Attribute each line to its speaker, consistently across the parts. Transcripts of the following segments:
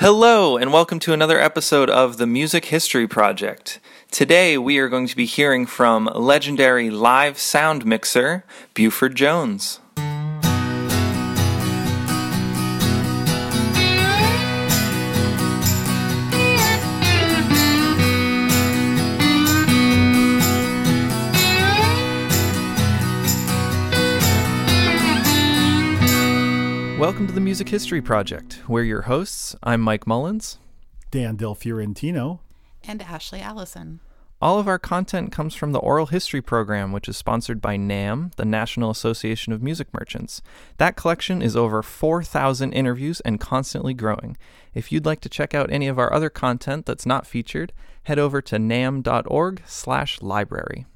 Speaker 1: Hello, and welcome to another episode of the Music History Project. Today, we are going to be hearing from legendary live sound mixer Buford Jones. Welcome to the Music History Project. We're your hosts. I'm Mike Mullins.
Speaker 2: Dan Del Fiorentino.
Speaker 3: And Ashley Allison.
Speaker 1: All of our content comes from the Oral History Program, which is sponsored by NAMM, the National Association of Music Merchants. That collection is over 4,000 interviews and constantly growing. If you'd like to check out any of our other content that's not featured, head over to namm.org/library.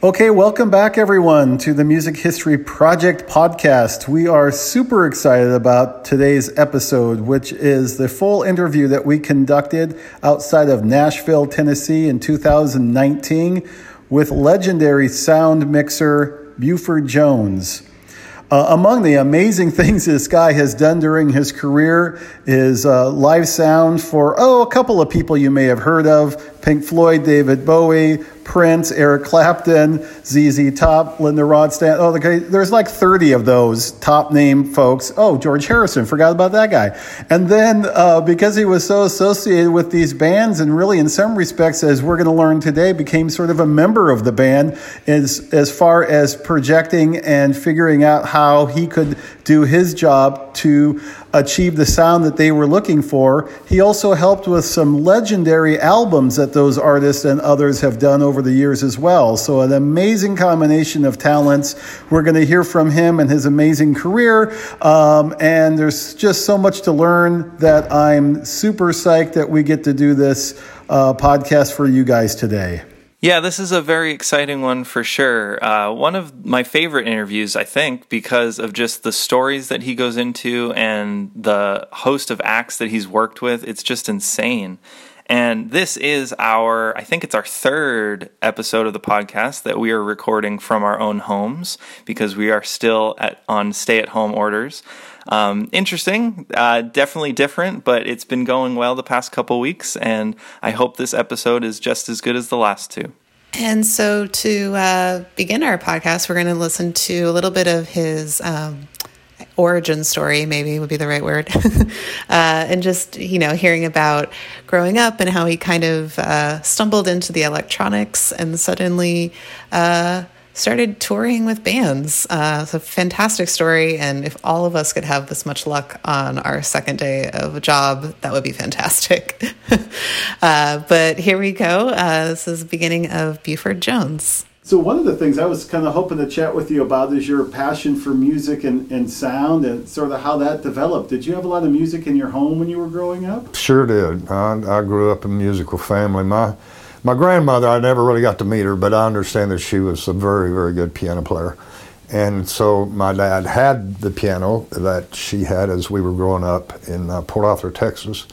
Speaker 2: Okay, welcome back everyone to the Music History Project podcast. We are super excited about today's episode, which is the full interview that we conducted outside of Nashville, Tennessee in 2019 with legendary sound mixer Buford Jones. Uh, among the amazing things this guy has done during his career is uh, live sound for, oh, a couple of people you may have heard of Pink Floyd, David Bowie, Prince, Eric Clapton, ZZ Top, Linda Ronstadt. Oh, there's like 30 of those top name folks. Oh, George Harrison, forgot about that guy. And then uh, because he was so associated with these bands, and really in some respects, as we're going to learn today, became sort of a member of the band as, as far as projecting and figuring out how he could do his job to achieve the sound that they were looking for. He also helped with some legendary albums that those artists and others have done over the years as well. So, an amazing combination of talents. We're going to hear from him and his amazing career. Um, and there's just so much to learn that I'm super psyched that we get to do this uh, podcast for you guys today.
Speaker 1: Yeah, this is a very exciting one for sure. Uh, one of my favorite interviews, I think, because of just the stories that he goes into and the host of acts that he's worked with. It's just insane. And this is our, I think it's our third episode of the podcast that we are recording from our own homes because we are still at, on stay at home orders. Um, interesting, uh, definitely different, but it's been going well the past couple weeks, and I hope this episode is just as good as the last two.
Speaker 3: And so, to uh, begin our podcast, we're going to listen to a little bit of his um, origin story, maybe would be the right word, uh, and just you know hearing about growing up and how he kind of uh, stumbled into the electronics and suddenly uh, started touring with bands. Uh, it's a fantastic story, and if all of us could have this much luck on our second day of a job, that would be fantastic. uh, but here we go. Uh, this is the beginning of Buford Jones.
Speaker 2: So one of the things I was kind of hoping to chat with you about is your passion for music and, and sound and sort of how that developed. Did you have a lot of music in your home when you were growing up?
Speaker 4: Sure did. I, I grew up in a musical family. My my grandmother, I never really got to meet her, but I understand that she was a very, very good piano player. And so my dad had the piano that she had as we were growing up in uh, Port Arthur, Texas.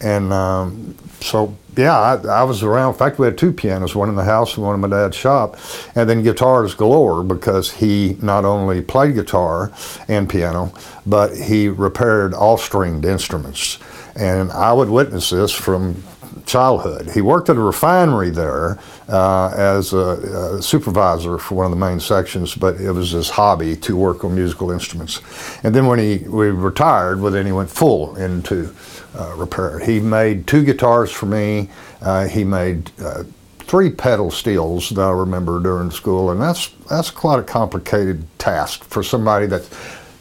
Speaker 4: And um, so, yeah, I, I, was around. In fact, we had two pianos, one in the house and one in my dad's shop, and then guitars galore because he not only played guitar and piano, but he repaired all stringed instruments. And I would witness this from childhood. He worked at a refinery there uh, as a, a, supervisor for one of the main sections, but it was his hobby to work on musical instruments. And then when he retired, well, then he went full into uh, repair. He made two guitars for me. Uh, he made uh, three pedal steels that I remember during school, and that's that's quite a complicated task for somebody that's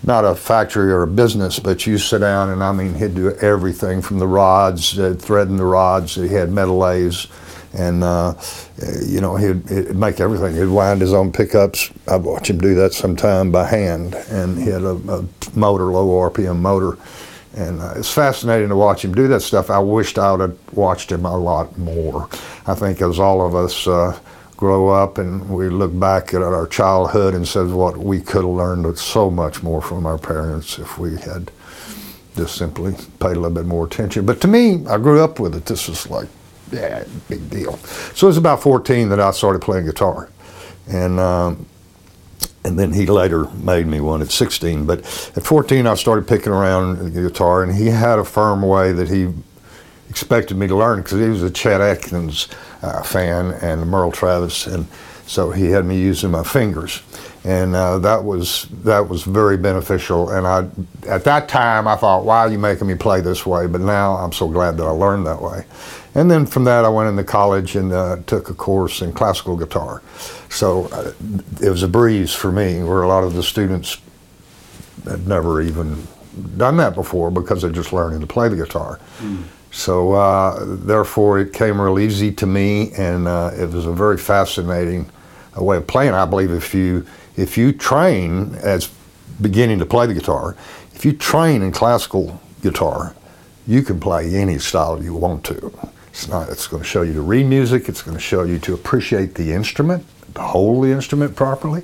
Speaker 4: not a factory or a business, but you sit down and I mean, he'd do everything from the rods, uh, threading the rods. He had metal lathes, and uh, you know he'd, he'd, make everything. He'd wind his own pickups. I'd watch him do that sometime by hand, and he had a, a motor, low RPM motor. And uh, it's fascinating to watch him do that stuff. I wished I would have watched him a lot more. I think as all of us uh, grow up and we look back at our childhood and said what we could have learned so much more from our parents if we had just simply paid a little bit more attention. But to me, I grew up with it. This was like, yeah, big deal. So it was about 14 that I started playing guitar. And, um, and then he later made me one at 16. But at 14, I started picking around the guitar, and he had a firm way that he expected me to learn because he was a Chet Atkins uh, fan and Merle Travis, and so he had me using my fingers, and uh, that was that was very beneficial. And I, at that time, I thought, "Why are you making me play this way?" But now I'm so glad that I learned that way. And then from that, I went into college and uh, took a course in classical guitar. So uh, it was a breeze for me, where a lot of the students had never even done that before because they're just learning to play the guitar. Mm. So uh, therefore, it came real easy to me, and uh, it was a very fascinating uh, way of playing. I believe if you if you train as beginning to play the guitar, if you train in classical guitar, you can play any style you want to. It's not. It's going to show you to read music. It's going to show you to appreciate the instrument, to hold the instrument properly,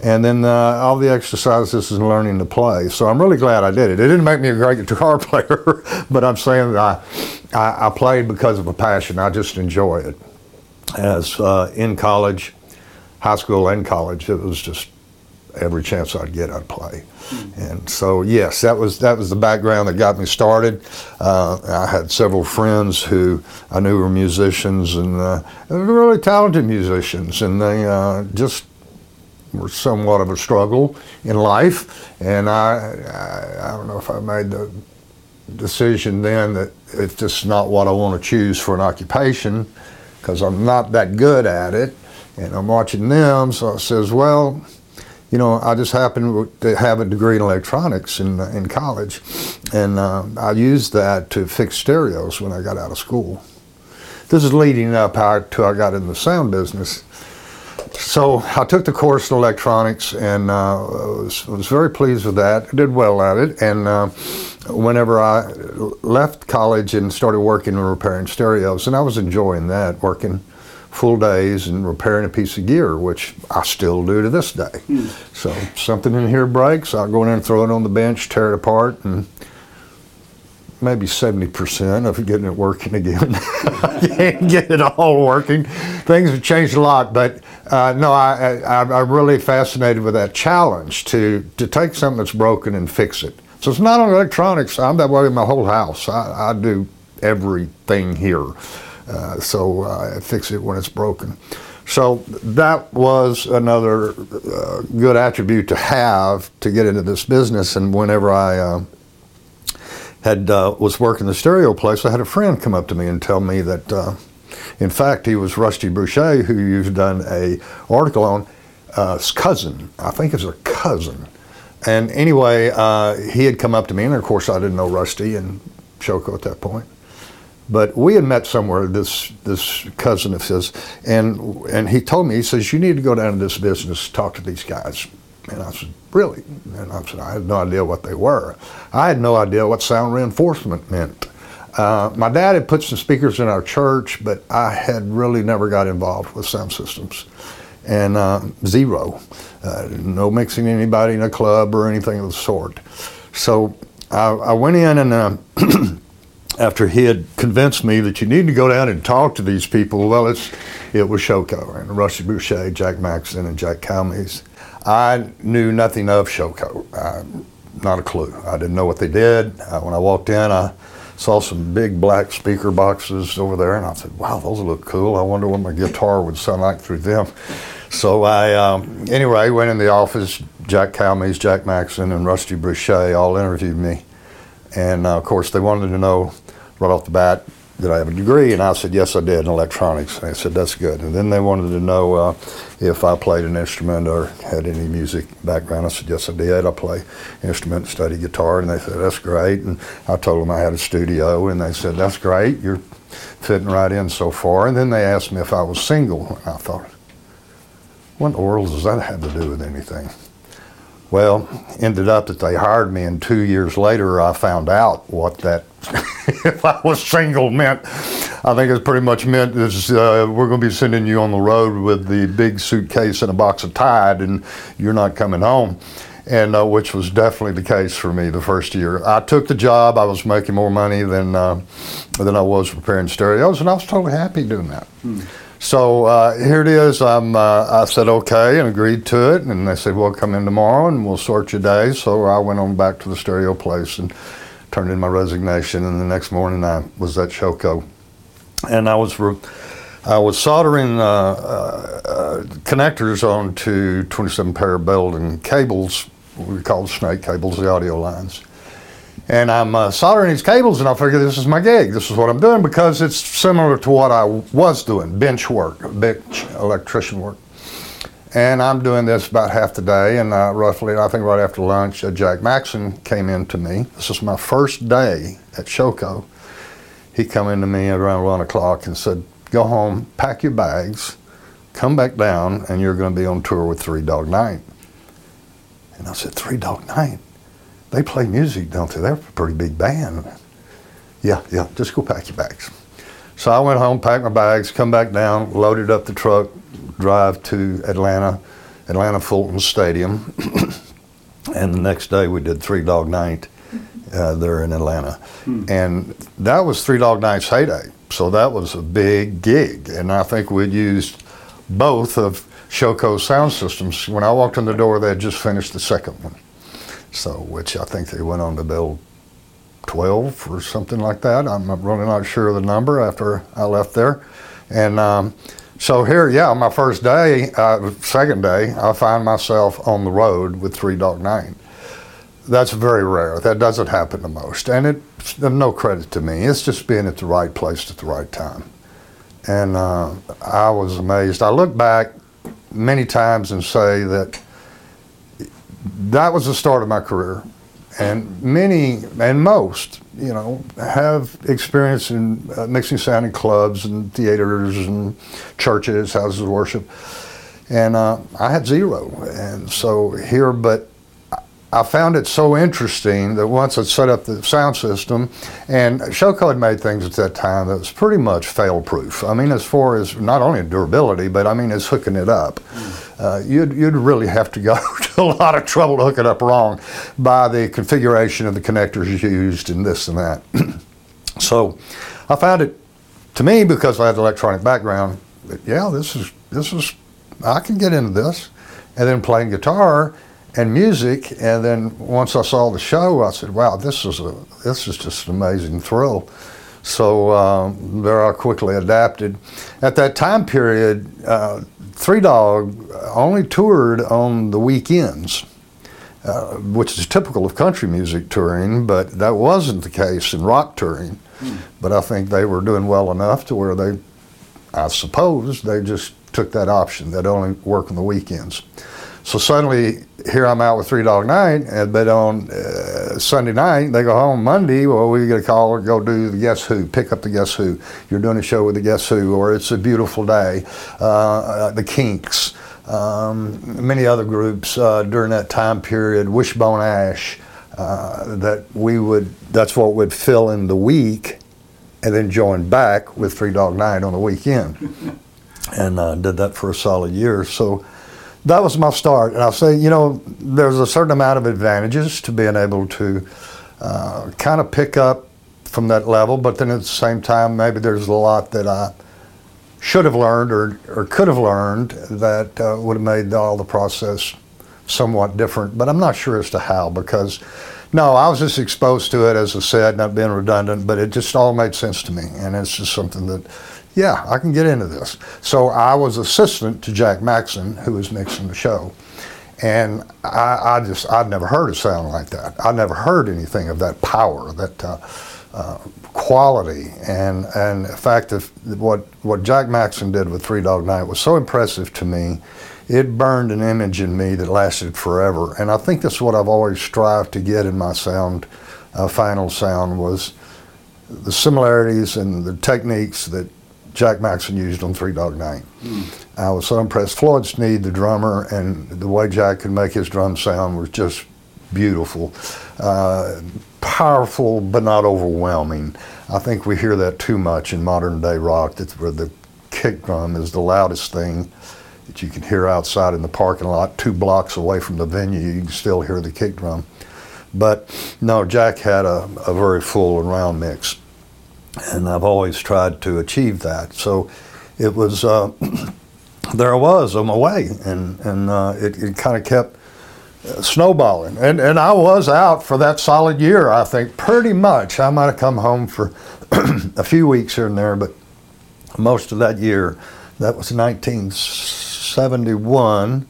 Speaker 4: and then uh, all the exercises in learning to play. So I'm really glad I did it. It didn't make me a great guitar player, but I'm saying that I, I, I, played because of a passion. I just enjoy it. As uh, in college, high school and college, it was just every chance I'd get, I'd play. And so, yes, that was that was the background that got me started. Uh, I had several friends who I knew were musicians and uh, really talented musicians, and they uh, just were somewhat of a struggle in life. And I, I, I don't know if I made the decision then that it's just not what I want to choose for an occupation because I'm not that good at it. And I'm watching them, so I says, well, you know, I just happened to have a degree in electronics in, in college, and uh, I used that to fix stereos when I got out of school. This is leading up how to I got in the sound business. So I took the course in electronics and uh, was, was, very pleased with that. Did well at it, and uh, whenever I left college and started working and repairing stereos, and I was enjoying that working full days and repairing a piece of gear, which I still do to this day. Mm. So something in here breaks, I'll go in and throw it on the bench, tear it apart, and maybe 70% of getting it working again. I can't get it all working. Things have changed a lot, but uh, no, I, I, I'm really fascinated with that challenge to, to take something that's broken and fix it. So it's not on electronics. I'm that way in my whole house. I, I do everything here. Uh, so I fix it when it's broken. So that was another uh, good attribute to have to get into this business. And whenever I uh, had uh, was working the stereo place, I had a friend come up to me and tell me that, uh, in fact, he was Rusty Brutsché, who you've done a article on, uh, his cousin. I think it's a cousin. And anyway, uh, he had come up to me, and of course, I didn't know Rusty and Showco at that point. But we had met somewhere, this this cousin of his, and and he told me, he says, you need to go down to this business, talk to these guys. And I said, really? And I said, I had no idea what they were. I had no idea what sound reinforcement meant. Uh, my dad had put some speakers in our church, but I had really never got involved with sound systems. And uh, zero. Uh, no mixing anybody in a club or anything of the sort. So I, I went in and uh, after he had convinced me that you need to go down and talk to these people, well, it's it was Showco and Rusty Brutsché, Jack Maxson, and Jack Calmes. I knew nothing of Showco, I, not a clue. I didn't know what they did. Uh, when I walked in, I saw some big black speaker boxes over there, and I said, "Wow, those look cool. I wonder what my guitar would sound like through them." So I, um, anyway, went in the office. Jack Calmes, Jack Maxson, and Rusty Brutsché all interviewed me, and uh, of course they wanted to know right off the bat, did I have a degree? And I said, yes, I did in electronics. And they said, that's good. And then they wanted to know uh, if I played an instrument or had any music background. I said, yes, I did. I play instrument, study guitar. And they said, that's great. And I told them I had a studio. And they said, that's great. You're fitting right in so far. And then they asked me if I was single. And I thought, what in the world does that have to do with anything? Well, ended up that they hired me, and two years later, I found out what that if I was single meant. I think it's pretty much meant is uh, we're going to be sending you on the road with the big suitcase and a box of Tide, and you're not coming home. And uh, which was definitely the case for me the first year. I took the job. I was making more money than uh, than I was repairing stereos, and I was totally happy doing that. Hmm. So uh, here it is. I'm, uh, I said okay and agreed to it. And they said, well, come in tomorrow and we'll sort your day. So I went on back to the stereo place and turned in my resignation. And the next morning I was at Showco. And I was, re- I was soldering uh, uh, connectors onto 27 pair building cables, we call snake cables, the audio lines. And I'm uh, soldering these cables, and I figure this is my gig. This is what I'm doing because it's similar to what I was doing bench work, bench electrician work. And I'm doing this about half the day, and uh, roughly, I think right after lunch, uh, Jack Maxson came in to me. This is my first day at Showco. He come in to me around one o'clock and said, "Go home, pack your bags, come back down, and you're going to be on tour with Three Dog Night." And I said, Three Dog Night? They play music, don't they? They're a pretty big band. Yeah, yeah, just go pack your bags. So I went home, packed my bags, come back down, loaded up the truck, drive to Atlanta, Atlanta Fulton Stadium. and the next day we did Three Dog Night uh, there in Atlanta. Hmm. And that was Three Dog Night's heyday. So that was a big gig. And I think we'd used both of Showco sound systems. When I walked in the door, they had just finished the second one. So, which I think they went on to build 12 or something like that. I'm really not sure of the number after I left there. And um, so here, yeah, my first day, uh, second day, I find myself on the road with Three Dog Night. That's very rare. That doesn't happen to most. And it's no credit to me. It's just being at the right place at the right time. And uh, I was amazed. I look back many times and say that that was the start of my career. And many and most, you know, have experience in uh, mixing sound in clubs and theaters and churches, houses of worship. And uh, I had zero. And so here, but I found it so interesting that once I set up the sound system, and Showco had made things at that time that was pretty much fail-proof. I mean, as far as not only durability, but I mean, as hooking it up, mm. uh, you'd you'd really have to go to a lot of trouble to hook it up wrong by the configuration of the connectors used and this and that. so, I found it to me because I had the electronic background. Yeah, this is this is I can get into this, and then playing guitar and music. And then once I saw the show, I said, "Wow, this is a this is just an amazing thrill." So um, there I quickly adapted. At that time period, uh, Three Dog only toured on the weekends. Uh, which is typical of country music touring, but that wasn't the case in rock touring. Mm. But I think they were doing well enough to where they, I suppose, they just took that option. They'd only work on the weekends. So suddenly, here I'm out with Three Dog Night, and, but on uh, Sunday night, they go home Monday. Well, we get a call, go do the Guess Who, pick up the Guess Who. You're doing a show with the Guess Who, or It's a Beautiful Day, uh, uh, the Kinks, um, many other groups uh, during that time period, Wishbone Ash, uh, that we would, that's what would fill in the week, and then join back with Three Dog Night on the weekend. and uh, did that for a solid year. So, that was my start. And I'll say, you know, there's a certain amount of advantages to being able to uh, kind of pick up from that level, but then at the same time, maybe there's a lot that I should have learned or, or could have learned that uh, would have made all the process somewhat different. But I'm not sure as to how because. No, I was just exposed to it, as I said, not being redundant, but it just all made sense to me. And it's just something that yeah, I can get into this. So I was assistant to Jack Maxson, who was mixing the show. And I, I just, I'd never heard a sound like that. I never heard anything of that power, that uh, uh, quality. And, and in fact, if, what, what Jack Maxson did with Three Dog Night was so impressive to me. It burned an image in me that lasted forever. And I think that's what I've always strived to get in my sound, uh, final sound, was the similarities and the techniques that Jack Maxson used on Three Dog Night. Mm. I was so impressed. Floyd Sneed, the drummer, and the way Jack could make his drum sound was just beautiful. Uh, powerful, but not overwhelming. I think we hear that too much in modern day rock, that where the kick drum is the loudest thing that you can hear outside in the parking lot, two blocks away from the venue, you can still hear the kick drum. But no, Jack had a, a very full and round mix and I've always tried to achieve that. So it was uh, there I was on my way, and and uh, it, it kind of kept uh, snowballing, and and I was out for that solid year. I think pretty much. I might have come home for a few weeks here and there, but most of that year, that was 1971.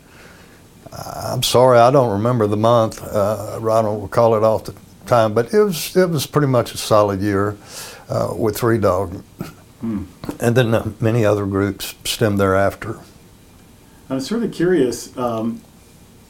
Speaker 4: I'm sorry, I don't remember the month. Uh, Ronald will call it off the time, but it was it was pretty much a solid year uh, with Three Dog, hmm. and then uh, many other groups stemmed thereafter.
Speaker 2: I'm sort of curious. Um,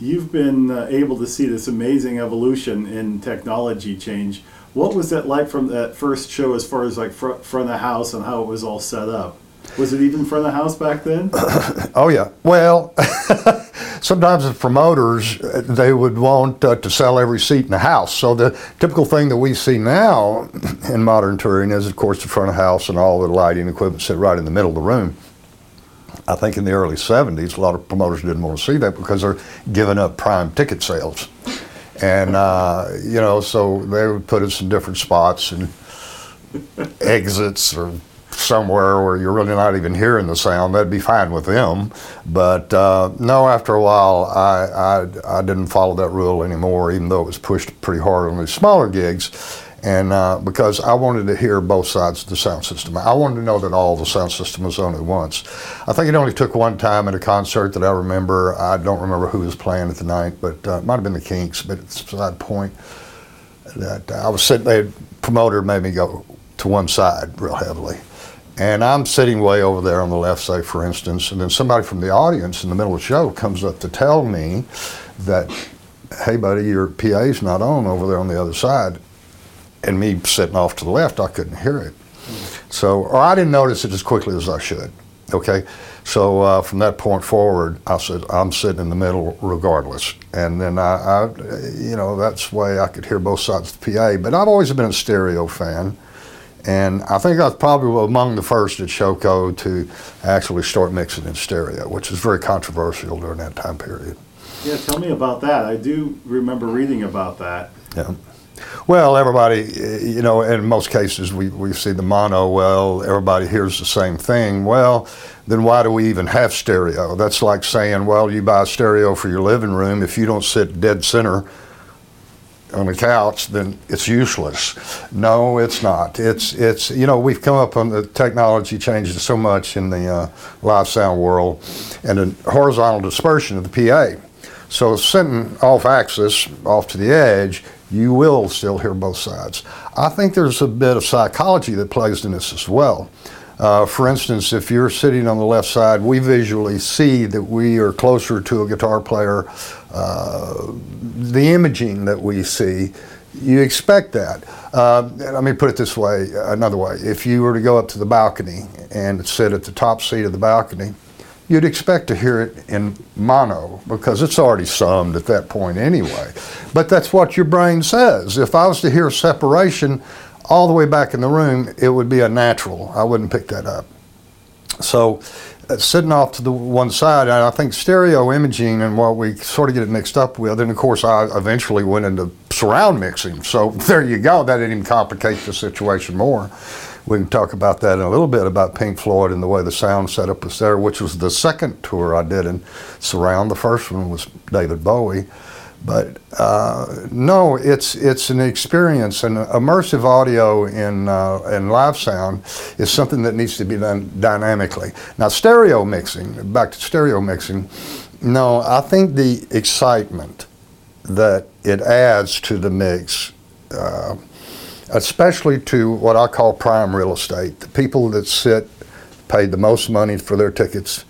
Speaker 2: you've been uh, able to see this amazing evolution in technology change. What was that like from that first show, as far as like front, front of the house and how it was all set up? Was it even front of the house back then?
Speaker 4: oh yeah. Well, sometimes the promoters they would want uh, to sell every seat in the house. So the typical thing that we see now in modern touring is, of course, the front of house and all the lighting equipment sit right in the middle of the room. I think in the early 70s, a lot of promoters didn't want to see that because they're giving up prime ticket sales. And, uh, you know, so they would put us in different spots and exits or somewhere where you're really not even hearing the sound, that'd be fine with them. But uh, no, after a while, I, I, I didn't follow that rule anymore, even though it was pushed pretty hard on the smaller gigs. And uh, because I wanted to hear both sides of the sound system, I wanted to know that all the sound system was on at once. I think it only took one time at a concert that I remember. I don't remember who was playing at the night, but uh, it might have been the Kinks. But it's beside point that I was sitting there. Promoter made me go to one side real heavily, and I'm sitting way over there on the left, say, for instance, and then somebody from the audience in the middle of the show comes up to tell me that, hey, buddy, your PA's not on over there on the other side. And me sitting off to the left, I couldn't hear it. So, or I didn't notice it as quickly as I should. Okay, so uh, from that point forward, I said I'm sitting in the middle regardless, and then I, I, you know, that's the way I could hear both sides of the PA. But I've always been a stereo fan, and I think I was probably among the first at Showco to actually start mixing in stereo, which was very controversial during that time period.
Speaker 2: Yeah, tell me about that. I do remember reading about that.
Speaker 4: Yeah. Well, everybody, you know, in most cases we, we see the mono, well, everybody hears the same thing. Well, then why do we even have stereo? That's like saying, well, you buy a stereo for your living room. If you don't sit dead center on the couch, then it's useless. No, it's not. It's it's you know we've come up on the technology changes so much in the uh, live sound world, and the horizontal dispersion of the PA. So sitting off axis, off to the edge, you will still hear both sides. I think there's a bit of psychology that plays in this as well. Uh, for instance, if you're sitting on the left side, we visually see that we are closer to a guitar player. Uh, the imaging that we see, you expect that. Uh, let me put it this way, another way. If you were to go up to the balcony and sit at the top seat of the balcony, you'd expect to hear it in mono because it's already summed at that point anyway. But that's what your brain says. If I was to hear separation, all the way back in the room, it would be a natural. I wouldn't pick that up. So, sitting off to the one side, and I think stereo imaging and what we sort of get it mixed up with, and of course, I eventually went into surround mixing. So, there you go. That didn't even complicate the situation more. We can talk about that in a little bit about Pink Floyd and the way the sound setup was there, which was the second tour I did in surround. The first one was David Bowie. But uh, no, it's it's an experience, and immersive audio in uh, in live sound is something that needs to be done dynamically. Now, stereo mixing, back to stereo mixing. No, I think the excitement that it adds to the mix, uh, especially to what I call prime real estate, the people that sit, paid the most money for their tickets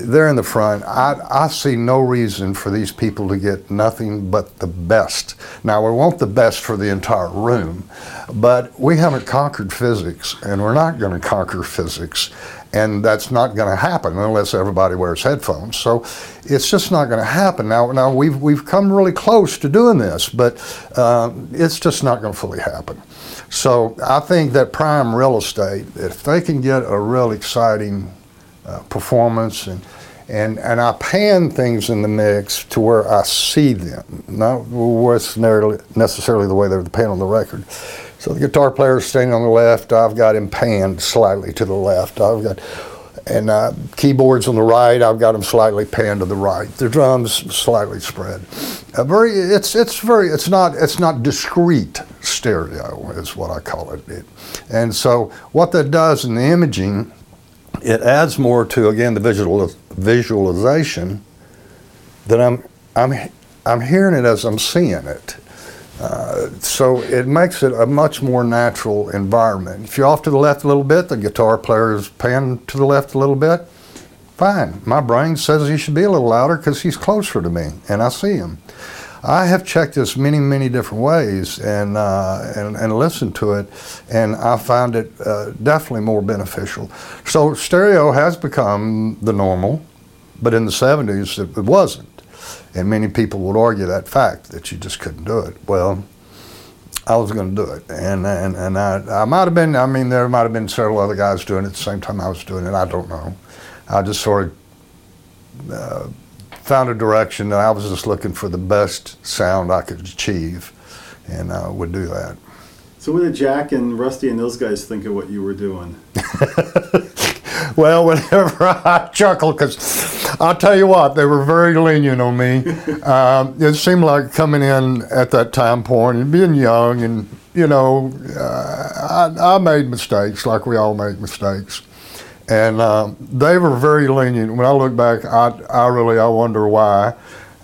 Speaker 4: they're in the front. I, I see no reason for these people to get nothing but the best. Now, we want the best for the entire room, but we haven't conquered physics, and we're not going to conquer physics. And that's not going to happen unless everybody wears headphones. So it's just not going to happen. Now, now we've, we've come really close to doing this, but uh, it's just not going to fully happen. So I think that prime real estate, if they can get a real exciting uh, performance and and and I pan things in the mix to where I see them, not necessarily necessarily the way they're panned on the record. So the guitar player is standing on the left. I've got him panned slightly to the left. I've got and uh, keyboards on the right. I've got them slightly panned to the right. The drums slightly spread. Uh, very, it's it's very, it's not it's not discrete stereo is what I call it. it. And so what that does in the imaging, it adds more to again the visual visualization that I'm I'm I'm hearing it as I'm seeing it. Uh, so it makes it a much more natural environment. If you're off to the left a little bit, the guitar player is panned to the left a little bit, fine. My brain says he should be a little louder because he's closer to me and I see him. I have checked this many, many different ways and, uh, and, and listened to it, and I found it uh, definitely more beneficial. So stereo has become the normal, but in the 70s it wasn't. And many people would argue that fact that you just couldn't do it. Well, I was going to do it, and and and I, I might have been. I mean, there might have been several other guys doing it at the same time I was doing it. I don't know. I just sort of uh, found a direction, and I was just looking for the best sound I could achieve, and I would do that.
Speaker 2: So, what did Jack and Rusty and those guys think of what you were doing?
Speaker 4: well, whenever I chuckle, because I'll tell you what, they were very lenient on me. Um, it seemed like coming in at that time point and being young, and you know, uh, I, I, made mistakes, like we all make mistakes, and um, they were very lenient. When I look back, I, I really I wonder why.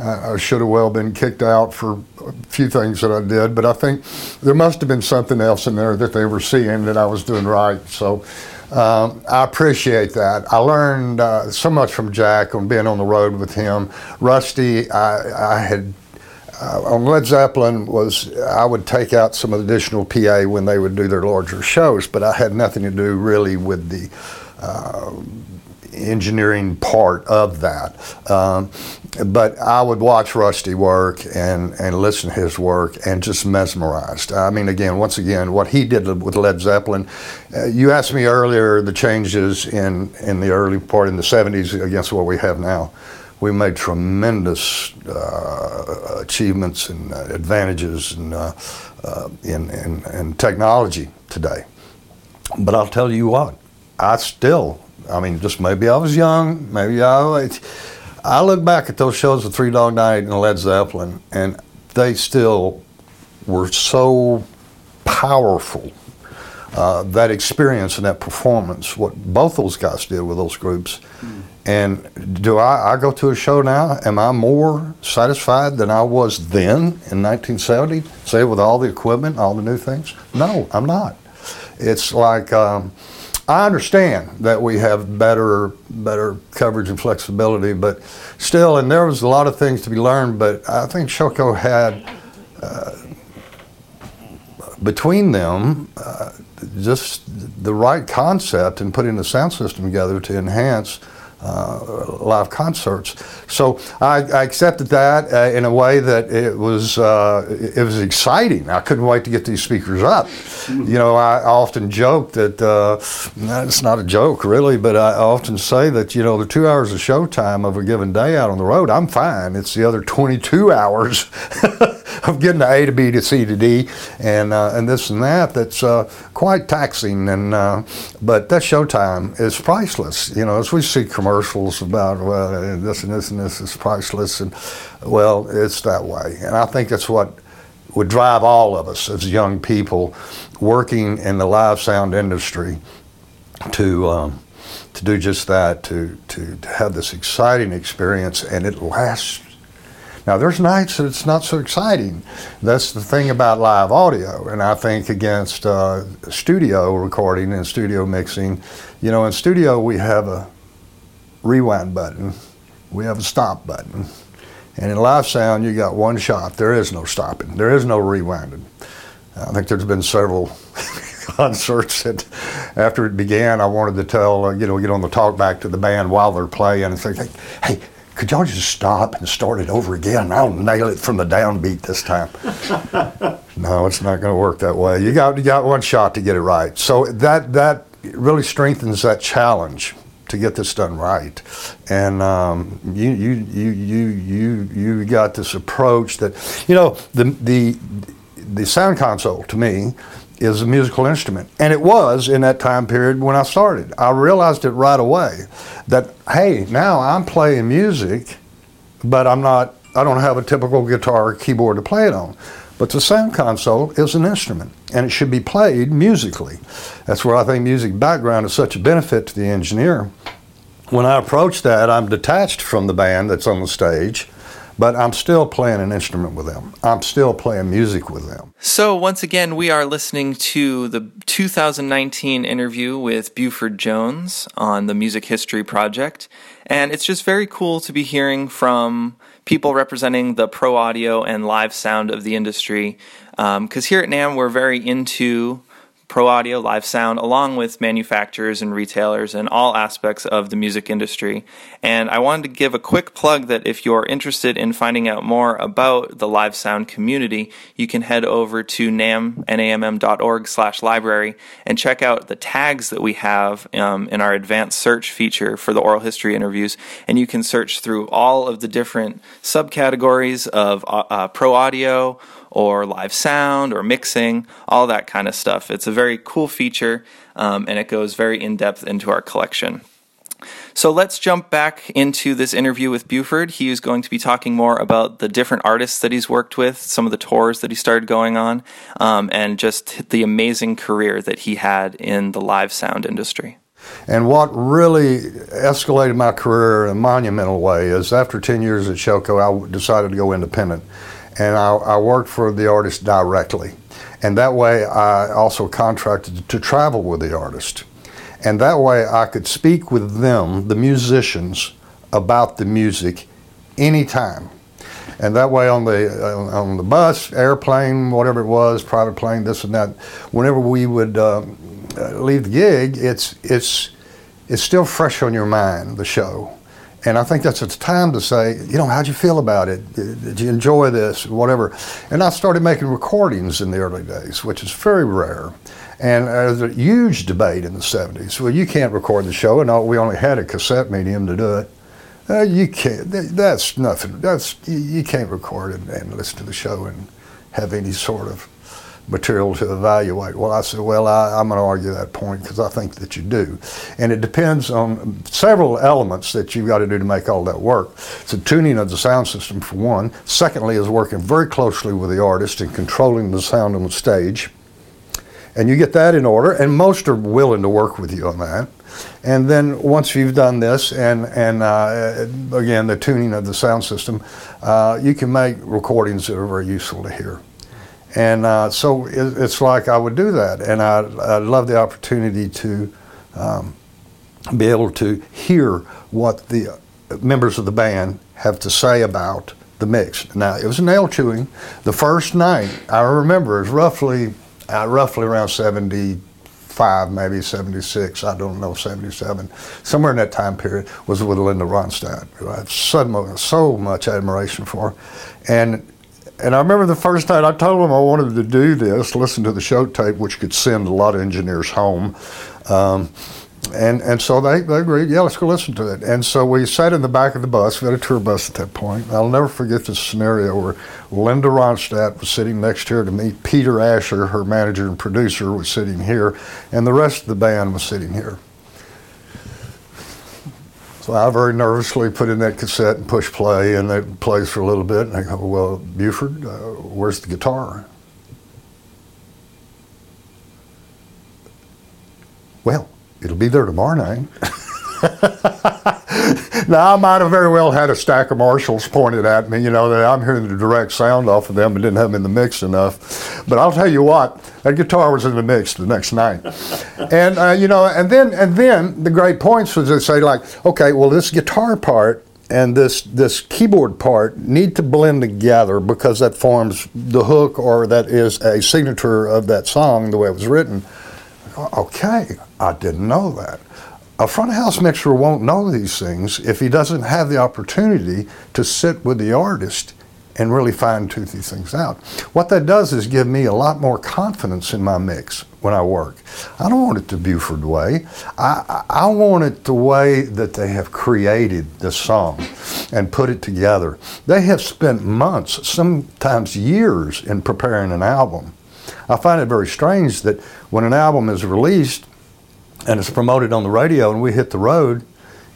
Speaker 4: I should have well been kicked out for a few things that I did, but I think there must have been something else in there that they were seeing that I was doing right. So um, I appreciate that. I learned uh, so much from Jack on being on the road with him. Rusty, I, I had uh, on Led Zeppelin was I would take out some additional PA when they would do their larger shows, but I had nothing to do really with the. Uh, engineering part of that. Um, but I would watch Rusty work and, and listen to his work and just mesmerized. I mean, again, once again, what he did with Led Zeppelin. Uh, you asked me earlier the changes in, in the early part in the 70s against what we have now. We made tremendous uh, achievements and uh, advantages in, uh, uh, in, in, in technology today. But I'll tell you what, I still I mean, just maybe I was young, maybe I. I look back at those shows with Three Dog Night and Led Zeppelin, and they still were so powerful. Uh, that experience and that performance, what both those guys did with those groups. Mm. And do I, I go to a show now? Am I more satisfied than I was then in 1970? Say with all the equipment, all the new things? No, I'm not. It's like. Um, I understand that we have better better coverage and flexibility, but still, and there was a lot of things to be learned. But I think Showco had uh, between them uh, just the right concept and putting the sound system together to enhance uh, live concerts. So I, I accepted that uh, in a way that it was uh, it was exciting. I couldn't wait to get these speakers up. You know, I often joke that uh, it's not a joke really, but I often say that you know the two hours of showtime of a given day out on the road, I'm fine. It's the other 22 hours of getting to A to B to C to D and uh, and this and that that's uh, quite taxing. And but that showtime is priceless. You know, as we see commercials commercials about well this and this and this is priceless and well it's that way and I think that's what would drive all of us as young people working in the live sound industry to um, to do just that to, to to have this exciting experience and it lasts now, there's nights that it's not so exciting. That's the thing about live audio. And I think against uh, studio recording and studio mixing, you know, in studio we have a rewind button. We have a stop button. And in live sound, you got one shot. There is no stopping. There is no rewinding. I think there's been several concerts that after it began, I wanted to tell, uh, you know, get on the talk back to the band while they're playing and say, hey, hey could y'all just stop and start it over again? I'll nail it from the downbeat this time. no, it's not going to work that way. You got you got one shot to get it right. So that that really strengthens that challenge to get this done right. And um, you, you, you, you, you, you got this approach that, you know, the, the, the sound console to me is a musical instrument. And it was in that time period when I started. I realized it right away that, hey, now I'm playing music, but I'm not, I don't have a typical guitar or keyboard to play it on. But the sound console is an instrument and it should be played musically. That's where I think music background is such a benefit to the engineer. When I approach that, I'm detached from the band that's on the stage but I'm still playing an instrument with them. I'm still playing music with them.
Speaker 1: So, once again, we are listening to the 2019 interview with Buford Jones on the Music History Project. And it's just very cool to be hearing from people representing the pro audio and live sound of the industry. Because um, here at NAMM, we're very into pro audio, live sound, along with manufacturers and retailers and all aspects of the music industry. And I wanted to give a quick plug that if you're interested in finding out more about the live sound community, you can head over to nam, namm.org slash library and check out the tags that we have um, in our advanced search feature for the oral history interviews. And you can search through all of the different subcategories of uh, uh, pro audio, or live sound or mixing, all that kind of stuff. It's a very cool feature um, and it goes very in depth into our collection. So let's jump back into this interview with Buford. He is going to be talking more about the different artists that he's worked with, some of the tours that he started going on, um, and just the amazing career that he had in the live sound industry.
Speaker 4: And what really escalated my career in a monumental way is after 10 years at Showco, I decided to go independent and I, I, worked for the artist directly. And that way, I also contracted to travel with the artist. And that way, I could speak with them, the musicians, about the music anytime. And that way, on the uh, on the bus, airplane, whatever it was, private plane, this and that, whenever we would uh, leave the gig, it's it's it's still fresh on your mind, the show. And I think that's a time to say, you know, how'd you feel about it? Did you enjoy this? Whatever. And I started making recordings in the early days, which is very rare. And there's a huge debate in the 70s. Well, you can't record the show, and we only had a cassette medium to do it. Uh, you can't. That's nothing. That's you can't record and, and listen to the show and have any sort of material to evaluate. Well, I said, well, I, am going to argue that point because I think that you do. And it depends on several elements that you've got to do to make all that work. So tuning of the sound system for one. Secondly is working very closely with the artist and controlling the sound on the stage. And you get that in order, and most are willing to work with you on that. And then once you've done this, and and uh, again the tuning of the sound system, uh, you can make recordings that are very useful to hear. And uh, so it, it's like I would do that. And I, I love the opportunity to um, be able to hear what the members of the band have to say about the mix. Now, it was nail chewing. The first night, I remember, was roughly, uh, roughly around 75, maybe 76, I don't know, 77, somewhere in that time period, was with Linda Ronstadt, who I have so, so much admiration for. And and I remember the first night I told them I wanted to do this, listen to the show tape, which could send a lot of engineers home. Um, and and so they, they agreed, yeah, let's go listen to it. And so we sat in the back of the bus. We had a tour bus at that point. I'll never forget this scenario where Linda Ronstadt was sitting next to her to meet Peter Asher, her manager and producer, was sitting here, and the rest of the band was sitting here. So I very nervously put in that cassette and push play, and it plays for a little bit. And I go, Well, Buford, uh, where's the guitar? Well, it'll be there tomorrow night. now, I might have very well had a stack of Marshalls pointed at me, you know, that I'm hearing the direct sound off of them and didn't have them in the mix enough. But I'll tell you what, that guitar was in the mix the next night. and, uh, you know, and then, and then the great points was to say, like, okay, well, this guitar part and this this keyboard part need to blend together because that forms the hook or that is a signature of that song the way it was written. Okay, I didn't know that a front house mixer won't know these things if he doesn't have the opportunity to sit with the artist and really fine tooth these things out. What that does is give me a lot more confidence in my mix when I work. I don't want it the Buford way. I, I want it the way that they have created the song and put it together. They have spent months, sometimes years, in preparing an album. I find it very strange that when an album is released and it's promoted on the radio and we hit the road,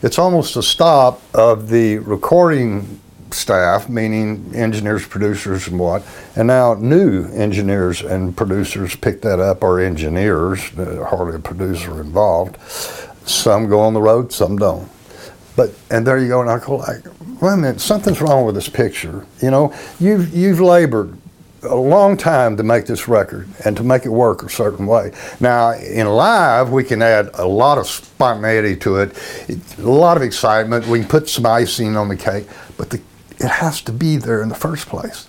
Speaker 4: it's almost a stop of the recording staff, meaning engineers, producers, and what, and now new engineers and producers pick that up, or engineers, uh, hardly a producer involved. Some go on the road, some don't. But and there you go, and I go like, wait a minute, something's wrong with this picture. You know, you've you've labored a long time to make this record and to make it work a certain way. Now, in live, we can add a lot of spontaneity to it, a lot of excitement. We can put some icing on the cake, but the, it has to be there in the first place.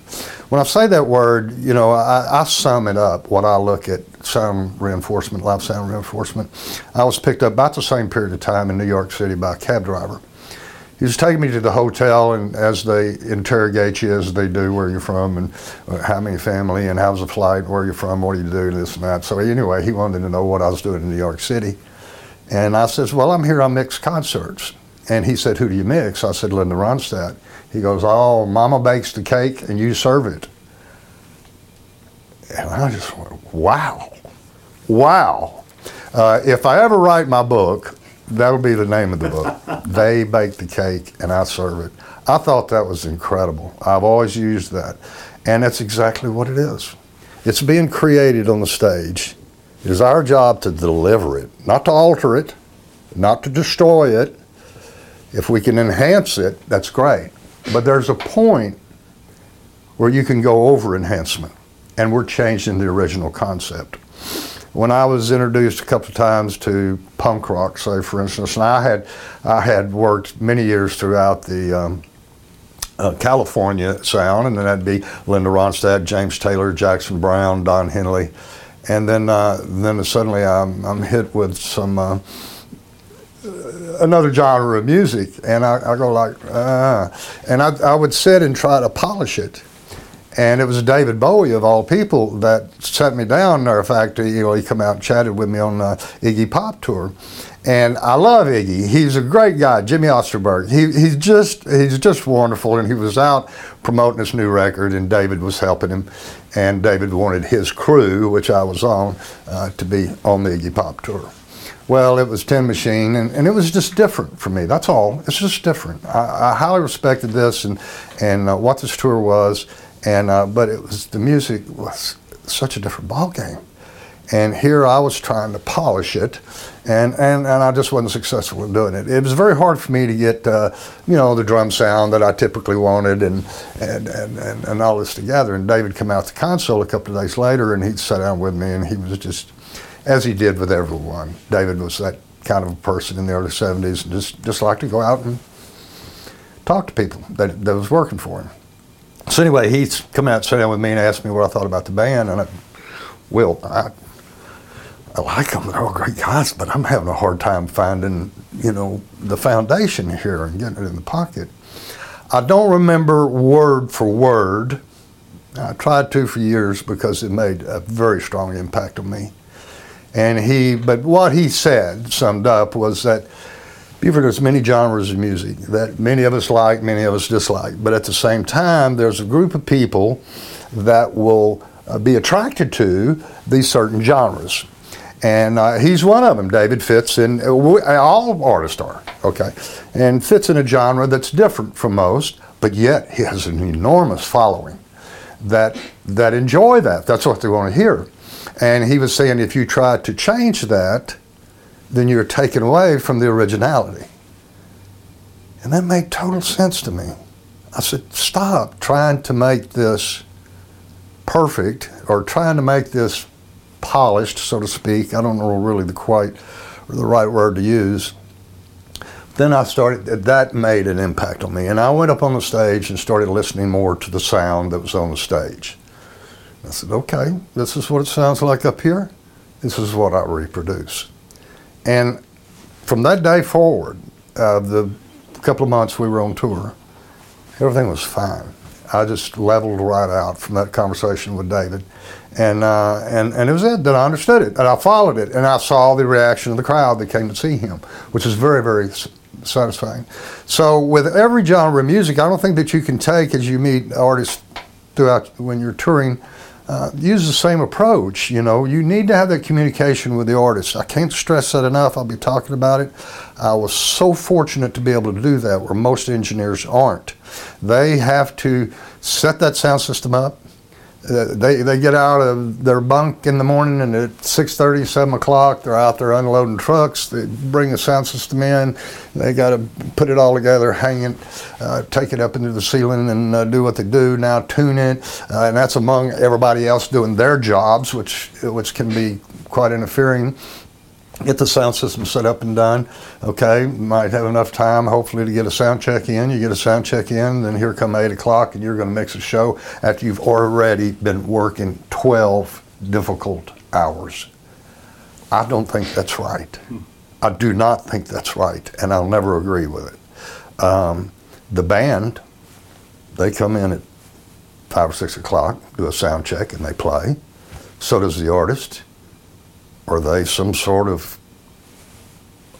Speaker 4: When I say that word, you know, I, I sum it up when I look at sound reinforcement, live sound reinforcement. I was picked up about the same period of time in New York City by a cab driver he was taking me to the hotel, and as they interrogate you, as they do, where you're from, and uh, how many family, and how's the flight, where you're from, what do you do, this and that. So anyway, he wanted to know what I was doing in New York City, and I says, well, I'm here on mix concerts. And he said, who do you mix? I said, Linda Ronstadt. He goes, oh, Mama bakes the cake and you serve it. And I just went, wow, wow. Uh, if I ever write my book, That'll be the name of the book. they bake the cake and I serve it. I thought that was incredible. I've always used that. And that's exactly what it is. It's being created on the stage. It is our job to deliver it, not to alter it, not to destroy it. If we can enhance it, that's great. But there's a point where you can go over enhancement, and we're changing the original concept when I was introduced a couple of times to punk rock, say for instance, and I had I had worked many years throughout the um, uh, California sound, and then that'd be Linda Ronstadt, James Taylor, Jackson Browne, Don Henley, and then uh, then suddenly I'm, I'm hit with some. Uh, another genre of music, and I, I go like, ah, and I, I would sit and try to polish it, and it was David Bowie, of all people, that sat me down. Matter of fact, you know, he come out and chatted with me on the Iggy Pop tour. And I love Iggy. He's a great guy, Jimmy Osterberg. He, he's just he's just wonderful. And he was out promoting his new record, and David was helping him. And David wanted his crew, which I was on, uh, to be on the Iggy Pop tour. Well, it was Tin Machine, and, and it was just different for me. That's all. It's just different. I, I highly respected this and and uh, what this tour was and uh, but it was the music was such a different ball game. And here I was trying to polish it, and, and, and I just wasn't successful in doing it. It was very hard for me to get, uh, you know, the drum sound that I typically wanted and, and, and, and, and all this together. And David came out the console a couple of days later, and he'd sat down with me, and he was just, as he did with everyone. David was that kind of a person in the early 70s, and just, just liked to go out and talk to people that, that was working for him. So anyway, he's come out sat down with me and asked me what I thought about the band, and I, well, I, I like them; they're all great guys, but I'm having a hard time finding, you know, the foundation here and getting it in the pocket. I don't remember word for word. I tried to for years because it made a very strong impact on me. And he, but what he said, summed up, was that Buford has many genres of music that many of us like, many of us dislike. But at the same time, there's a group of people that will uh, be attracted to these certain genres. And uh, he's one of them. David fits in, uh, all artists are, okay, and fits in a genre that's different from most, but yet he has an enormous following that, that enjoy that. That's what they want to hear. And he was saying if you try to change that, then you're taken away from the originality. And that made total sense to me. I said, stop trying to make this perfect or trying to make this polished, so to speak. I don't know really the quite or the right word to use. Then I started, that made an impact on me. And I went up on the stage and started listening more to the sound that was on the stage. I said, okay, this is what it sounds like up here. This is what I reproduce. And from that day forward, uh, the couple of months we were on tour, everything was fine. I just leveled right out from that conversation with David, and uh, and and it was it that I understood it and I followed it and I saw the reaction of the crowd that came to see him, which is very very satisfying. So with every genre of music, I don't think that you can take as you meet artists throughout when you're touring uh, use the same approach. You know, you need to have that communication with the artist. I can't stress that enough. I'll be talking about it. I was so fortunate to be able to do that where most engineers aren't. They have to set that sound system up, they, they get out of their bunk in the morning and at 6.30 7 o'clock they're out there unloading trucks they bring the sound system in they got to put it all together hang it uh, take it up into the ceiling and uh, do what they do now tune it uh, and that's among everybody else doing their jobs which which can be quite interfering get the sound system set up and done. Okay, might have enough time, hopefully, to get a sound check in. You get a sound check in, then here come eight o'clock, and you're going to mix a show after you've already been working 12 difficult hours. I don't think that's right. I do not think that's right, and I'll never agree with it. Um, the band, they come in at five or six o'clock, do a sound check, and they play. So does the artist are they some sort of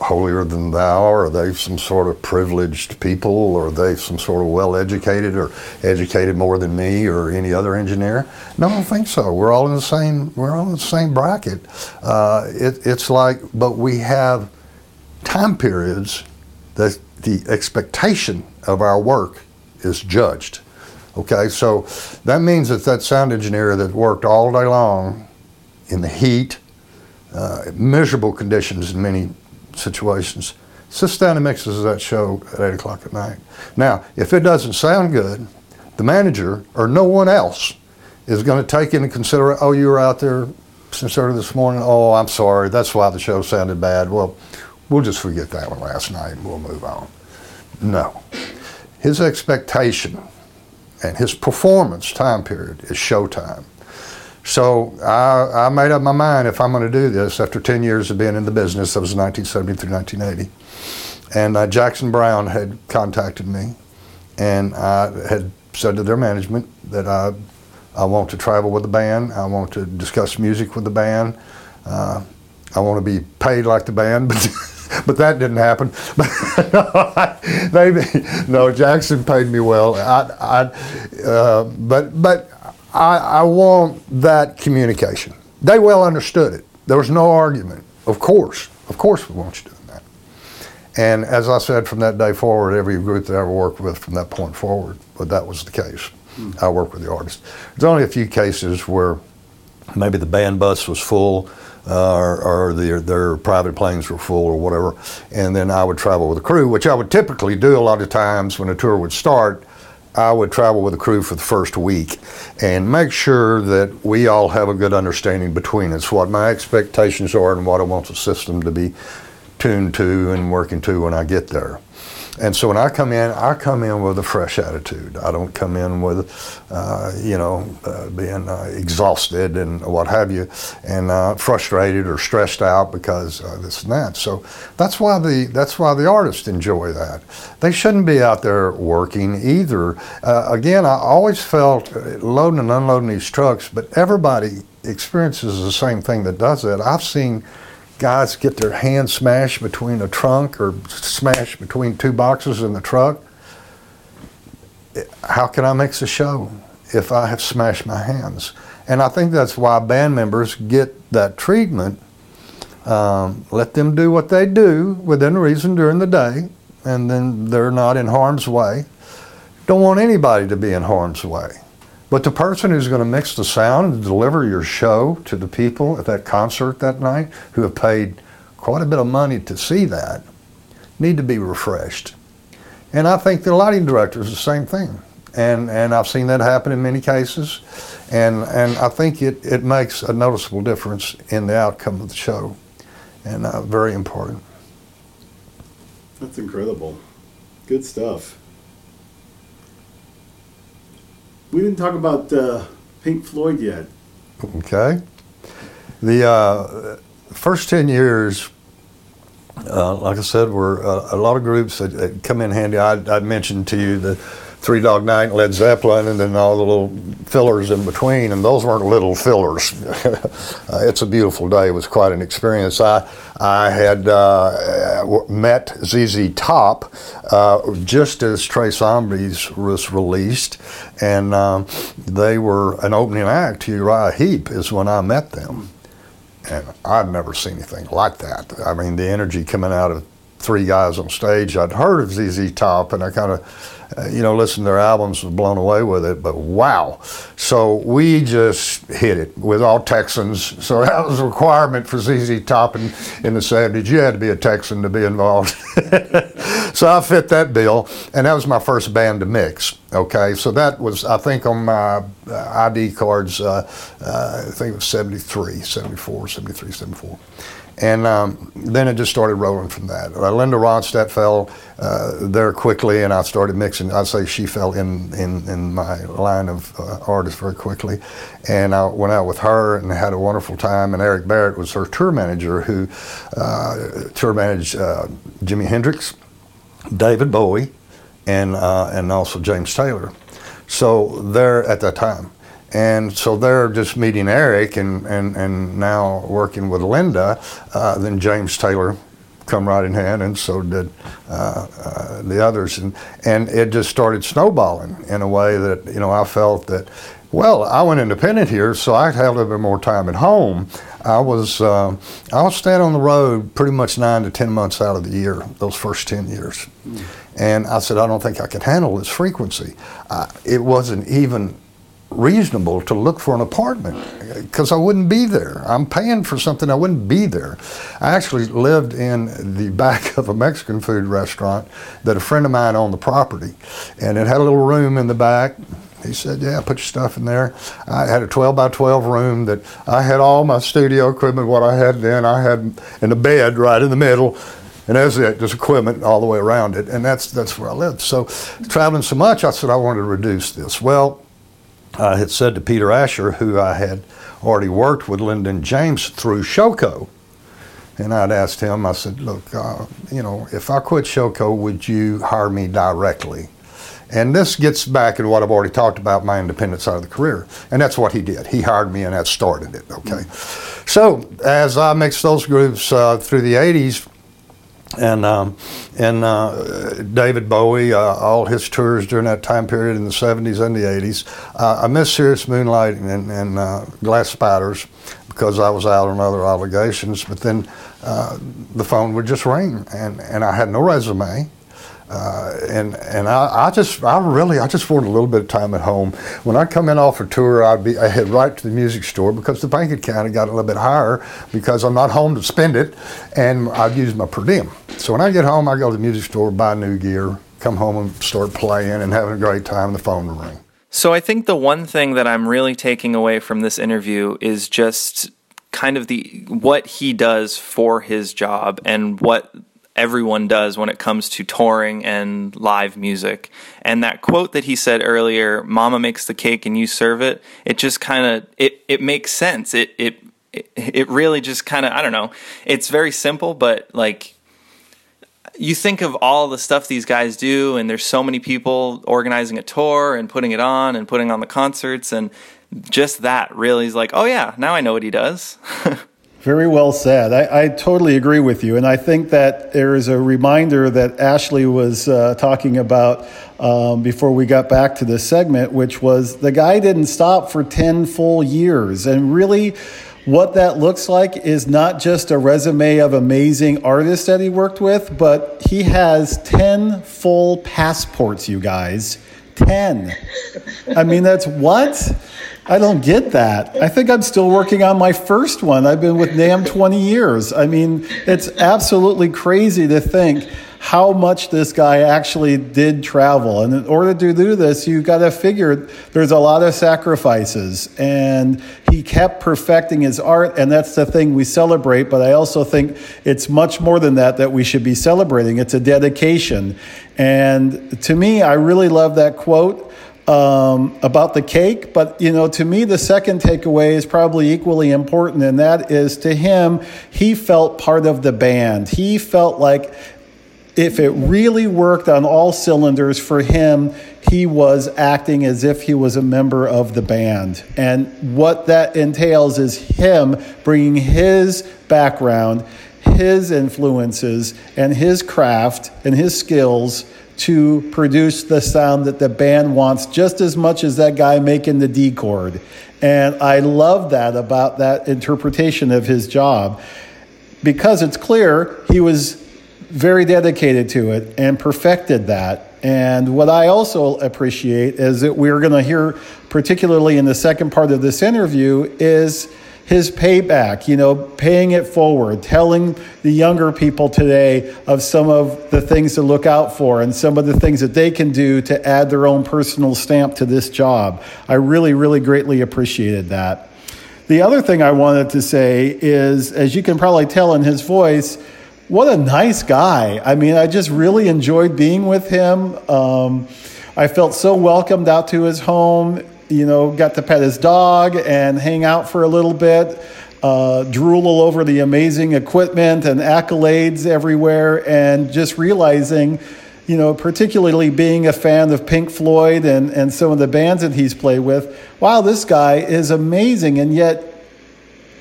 Speaker 4: holier than thou? Are they some sort of privileged people? Are they some sort of well educated or educated more than me or any other engineer? No, I don't think so. We're all in the same. We're all in the same bracket. Uh, it, it's like, but we have time periods that the expectation of our work is judged. Okay, so that means that that sound engineer that worked all day long in the heat uh, miserable conditions in many situations, sits down and mixes that show at 8 o'clock at night. Now, if it doesn't sound good, the manager or no one else is going to take into consideration, oh, you were out there since early this morning. Oh, I'm sorry. That's why the show sounded bad. Well, we'll just forget that one last night and we'll move on. No. His expectation and his performance time period is showtime. So I, I, made up my mind if I'm going to do this after 10 years of being in the business, that was 1970 through 1980. And uh, Jackson Browne had contacted me and I had said to their management that I, I want to travel with the band, I want to discuss music with the band, uh, I want to be paid like the band, but. but that didn't happen. Maybe no. Jackson paid me well. I, I, uh, but but I, I want that communication. They well understood it. There was no argument. Of course, of course, we want you doing that. And as I said, from that day forward, every group that I ever worked with from that point forward, but that was the case. Mm. I worked with the artist. There's only a few cases where maybe the band bus was full. Uh, or, or their, their private planes were full or whatever, and then I would travel with a crew, which I would typically do a lot of times when a tour would start I would travel with the crew for the first week and make sure that we all have a good understanding between us what my expectations are and what I want the system to be tuned to and working to when I get there. And so when I come in, I come in with a fresh attitude. I don't come in with, uh, you know, uh, being uh, exhausted and what have you, and uh, frustrated or stressed out because this and that. So that's why the that's why the artists enjoy that. They shouldn't be out there working either. Uh, again, I always felt uh, loading and unloading these trucks, but everybody experiences the same thing that does that. I've seen guys get their hand smashed between a trunk or smashed between two boxes in the truck. How can I mix a show if I have smashed my hands? And I think that's why band members get that treatment. Um, let them do what they do within reason during the day, and then they're not in harm's way. Don't want anybody to be in harm's way. But the person who's going to mix the sound and deliver your show to the people at that concert that night who have paid quite a bit of money to see that need to be refreshed. And I think the lighting director is the same thing. And, and I've seen that happen in many cases. And, and I think it, it makes a noticeable difference in the outcome of the show. And uh, very important.
Speaker 2: That's incredible. Good stuff. We didn't talk about uh, Pink Floyd yet.
Speaker 4: Okay. The uh, first 10 years, uh, like I said, were uh, a lot of groups that, that, come in handy. I, I mentioned to you the Three Dog Night, Led Zeppelin, and then all the little fillers in between. And those weren't little fillers. uh, it's a beautiful day. It was quite an experience. I I had uh, met ZZ Top uh, just as Tres Hombres was released, and um, they were an opening act to Uriah Heep. Is when I met them, and I'd never seen anything like that. I mean, the energy coming out of three guys on stage. I'd heard of ZZ Top, and I kind of you know, listened to their albums, was blown away with it. But wow! So we just hit it with all Texans. So that was a requirement for ZZ Top in, in the '70s. You had to be a Texan to be involved. so I fit that bill, and that was my first band to mix. Okay, so that was I think on my uh, ID cards. Uh, uh, I think it was 73, 74, 73, 74. And um, then it just started rolling from that. Uh, Linda Ronstadt fell uh, there quickly, and I started mixing. I'd say she fell in, in, in my line of uh, artists very quickly. And I went out with her and had a wonderful time. And Eric Barrett was her tour manager who uh, tour managed uh, Jimi Hendrix, David Bowie, and, uh, and also James Taylor. So there at that time. And so they're just meeting Eric and, and, and now working with Linda. Uh, then James Taylor come right in hand, and so did uh, uh, the others. And, and it just started snowballing in a way that, you know, I felt that, well, I went independent here, so I had a little bit more time at home. I was uh, I was staying on the road pretty much nine to ten months out of the year, those first ten years, mm. and I said I don't think I could handle this frequency. It wasn't even reasonable to look for an apartment because I wouldn't be there. I'm paying for something I wouldn't be there. I actually lived in the back of a Mexican food restaurant that a friend of mine owned the property, and it had a little room in the back. He said, "Yeah, put your stuff in there." I had a 12 by 12 room that I had all my studio equipment. What I had then, I had in a bed right in the middle and as it, there's equipment all the way around it, and that's that's where I lived. So, traveling so much, I said I wanted to reduce this. Well, I had said to Peter Asher, who I had already worked with Lyndon James through Showco, and I'd asked him, I said, look, uh, you know, if I quit Showco, would you hire me directly? And this gets back to what I've already talked about, my independent side of the career. And that's what he did. He hired me and that started it, okay? Mm-hmm. So as I mixed those groups uh, through the 80s, and um, and uh, David Bowie, uh, all his tours during that time period in the 70s and the 80s. Uh, I missed Serious Moonlight and, and uh, Glass Spiders because I was out on other obligations. But then uh, the phone would just ring, and, and I had no resume. Uh, and and I, I, just I really I just wanted a little bit of time at home. When I come in off a tour, I'd be I head right to the music store because the bank account got a little bit higher because I'm not home to spend it, and I'd use my per diem. So when I get home, I go to the music store, buy new gear, come home and start playing and having a great time. The phone will ring.
Speaker 1: So I think the one thing that I'm really taking away from this interview is just kind of the what he does for his job and what everyone does when it comes to touring and live music. And that quote that he said earlier, "Mama makes the cake and you serve it," it just kind of it it makes sense. It it it really just kind of I don't know. It's very simple, but like you think of all the stuff these guys do, and there's so many people organizing a tour and putting it on and putting on the concerts, and just that really is like, oh yeah, now I know what he does.
Speaker 2: Very well said. I, I, totally agree with you. And I think that there is a reminder that Ashley was uh, talking about um, before we got back to this segment, which was the guy didn't stop for 10 full years. And really, what that looks like is not just a resume of amazing artists that he worked with, but he has 10 full passports, you guys. 10. I mean, that's what? I don't get that. I think I'm still working on my first one. I've been with NAMM 20 years. I mean, it's absolutely crazy to think how much this guy actually did travel. And in order to do this, you got to figure there's a lot of sacrifices. And he kept perfecting his art, and that's the thing we celebrate. But I also think it's much more than that that we should be celebrating. It's a dedication. And to me, I really love that quote um, about the cake. But, you know, to me, the second takeaway is probably equally important, and that is to him, he felt part of the band. He felt like if it really worked on all cylinders for him, he was acting as if he was a member of the band. And what that entails is him bringing his background, his influences, and his craft and his skills to produce the sound that the band wants just as much as that guy making the D chord. And I love that about that interpretation of his job because it's clear he was very dedicated to it and perfected that. And what I also appreciate is that we're going to hear, particularly in the second part of this interview, is his payback, you know, paying it forward, telling the younger people today of some of the things to look out for and some of the things that they can do to add their own personal stamp to this job. I really, really greatly appreciated that. The other thing I wanted to say is, as you can probably tell in his voice, what a nice guy. I mean, I just really enjoyed being with him. Um, I felt so welcomed out to his home you know, got to pet his dog and hang out for a little bit, uh, drool all over the amazing equipment and accolades everywhere, and just realizing, you know, particularly being a fan of Pink Floyd and, and some of the bands that he's played with, wow, this guy is amazing. And yet,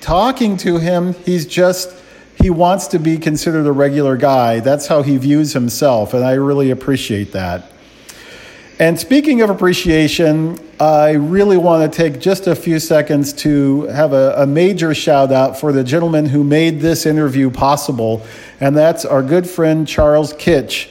Speaker 2: talking to him, he's just, he wants to be considered a regular guy. That's how he views himself, and I really appreciate that. And speaking of appreciation, I really want to take just a few seconds to have a, a, major shout out for the gentleman who made this interview possible, and that's our good friend Charles Kitch.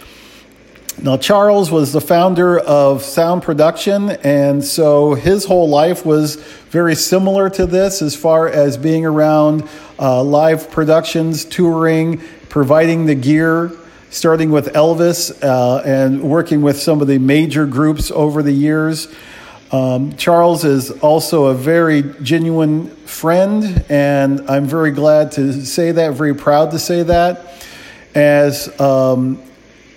Speaker 2: Now, Charles was the founder of Sound Production, and so his whole life was very similar to this as far as being around uh, live productions, touring, providing the gear starting with Elvis uh, and working with some of the major groups over the years. Um, Charles is also a very genuine friend, and I'm very glad to say that, very proud to say that. As um,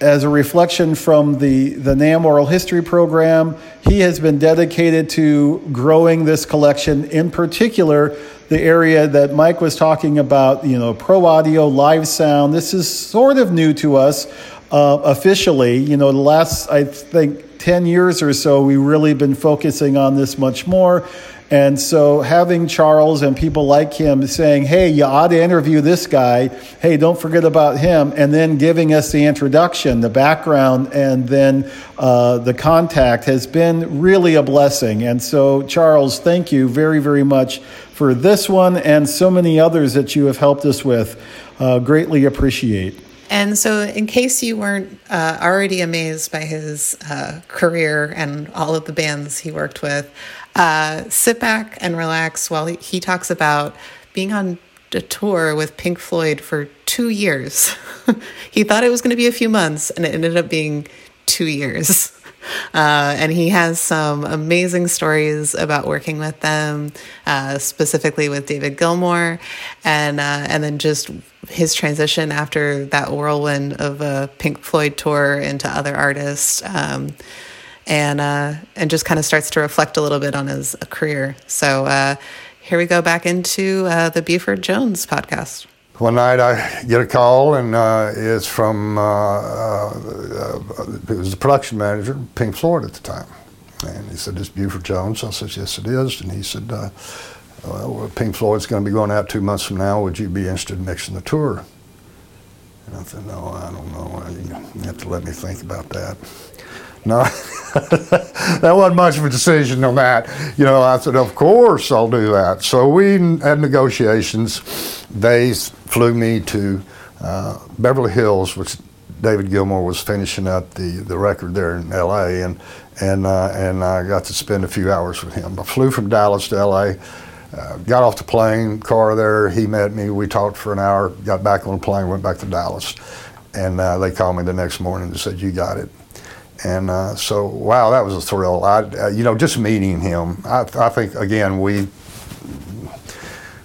Speaker 2: as a reflection from the, the NAMM Oral History Program, he has been dedicated to growing this collection, in particular, the area that Mike was talking about, you know, pro audio, live sound. This is sort of new to us uh, officially. You know, the last, I think, 10 years or so, we've really been focusing on this much more. And so having Charles and people like him saying, hey, you ought to interview this guy. Hey, don't forget about him. And then giving us the introduction, the background, and then uh, the contact has been really a blessing. And so, Charles, thank you very, very much for this one and so many others that you have helped us with. Uh, greatly appreciate.
Speaker 3: And so, in case you weren't uh, already amazed by his uh, career and all of the bands he worked with, uh, sit back and relax while he, he talks about being on a tour with Pink Floyd for two years. he thought it was going to be a few months, and it ended up being two years. Uh, and he has some amazing stories about working with them, uh, specifically with David Gilmour, and uh, and then just his transition after that whirlwind of a Pink Floyd tour into other artists. Um, and uh, and just kind of starts to reflect a little bit on his career. So uh, here we go back into uh, the Buford Jones podcast.
Speaker 4: One night I get a call and uh, it's from uh, uh, it was the production manager, Pink Floyd at the time, and he said, "This Buford Jones." I said, "Yes, it is." And he said. well, Pink Floyd's going to be going out two months from now. Would you be interested in mixing the tour? And I said, no, I don't know. You have to let me think about that. No, that wasn't much of a decision on that. You know, I said, of course I'll do that. So we had negotiations. They flew me to uh, Beverly Hills, which David Gilmour was finishing up the, the record there in L.A. and and uh, and I got to spend a few hours with him. I flew from Dallas to L.A. Uh, got off the plane, car there. He met me. We talked for an hour. Got back on the plane. Went back to Dallas, and uh, they called me the next morning and said, "You got it." And uh, so, wow, that was a thrill. I, uh, you know, just meeting him. I, I think again we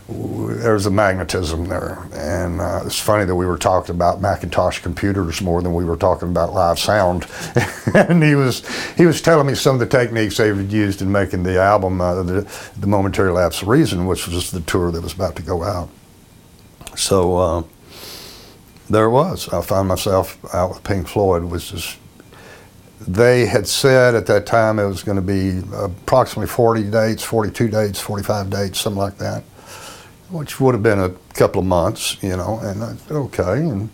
Speaker 4: there's a magnetism there, and uh, it's funny that we were talking about Macintosh computers more than we were talking about live sound. and he was he was telling me some of the techniques they had used in making the album, uh, the, the Momentary Lapse of Reason, which was the tour that was about to go out. So uh, there it was. I found myself out with Pink Floyd, which is they had said at that time it was going to be approximately 40 dates, 42 dates, 45 dates, something like that, which would have been a couple of months, you know. And I said, okay. And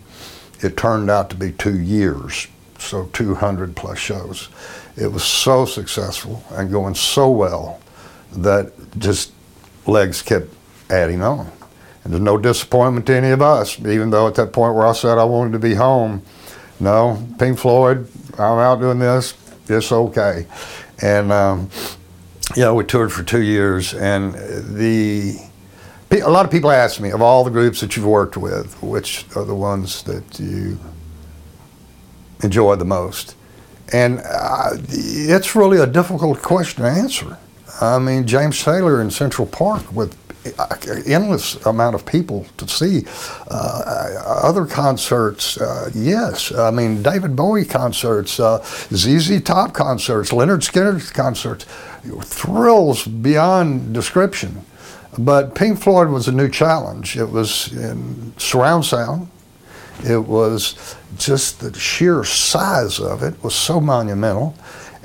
Speaker 4: it turned out to be two years, so 200 plus shows. It was so successful and going so well that just legs kept adding on. And there's no disappointment to any of us, even though at that point where I said I wanted to be home, no, Pink Floyd, I'm out doing this, it's okay. And um, yeah, we toured for two years, and the a lot of people ask me of all the groups that you've worked with, which are the ones that you enjoy the most, and uh, it's really a difficult question to answer. I mean, James Taylor in Central Park with an endless amount of people to see. Uh, other concerts, uh, yes. I mean, David Bowie concerts, uh, ZZ Top concerts, Lynyrd Skynyrd concerts, thrills beyond description. But Pink Floyd was a new challenge. It was in surround sound. It was just the sheer size of it was so monumental.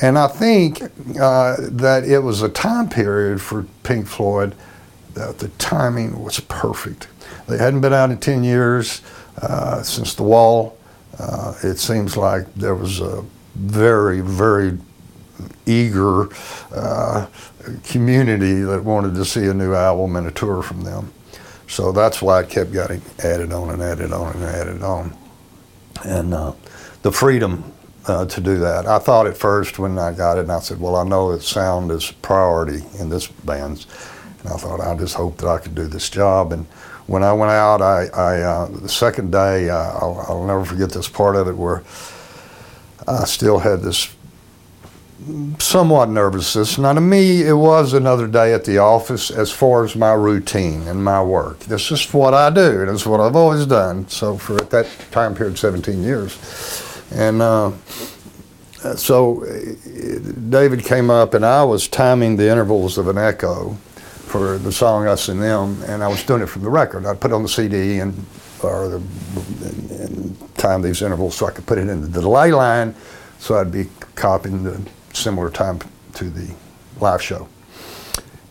Speaker 4: And I think uh, that it was a time period for Pink Floyd that the timing was perfect. They hadn't been out in 10 years uh, since the wall. Uh, it seems like there was a very, very eager uh, community that wanted to see a new album and a tour from them. So that's why it kept getting added on and added on and added on. And uh, the freedom uh, to do that. I thought at first when I got it, and I said, well, I know that sound is priority in this band. And I thought, I just hope that I could do this job. And when I went out, I, I uh, the second day, uh, I'll, I'll, never forget this part of it where I still had this somewhat nervousness. Now, to me, it was another day at the office as far as my routine and my work. This is what I do, and it's what I've always done. So, for at that time period, 17 years. And uh, so David came up, and I was timing the intervals of an echo for the song Us and Them, and I was doing it from the record. I'd put on the CD and or the, and, and time these intervals so I could put it in the delay line, so I'd be copying the similar time to the live show.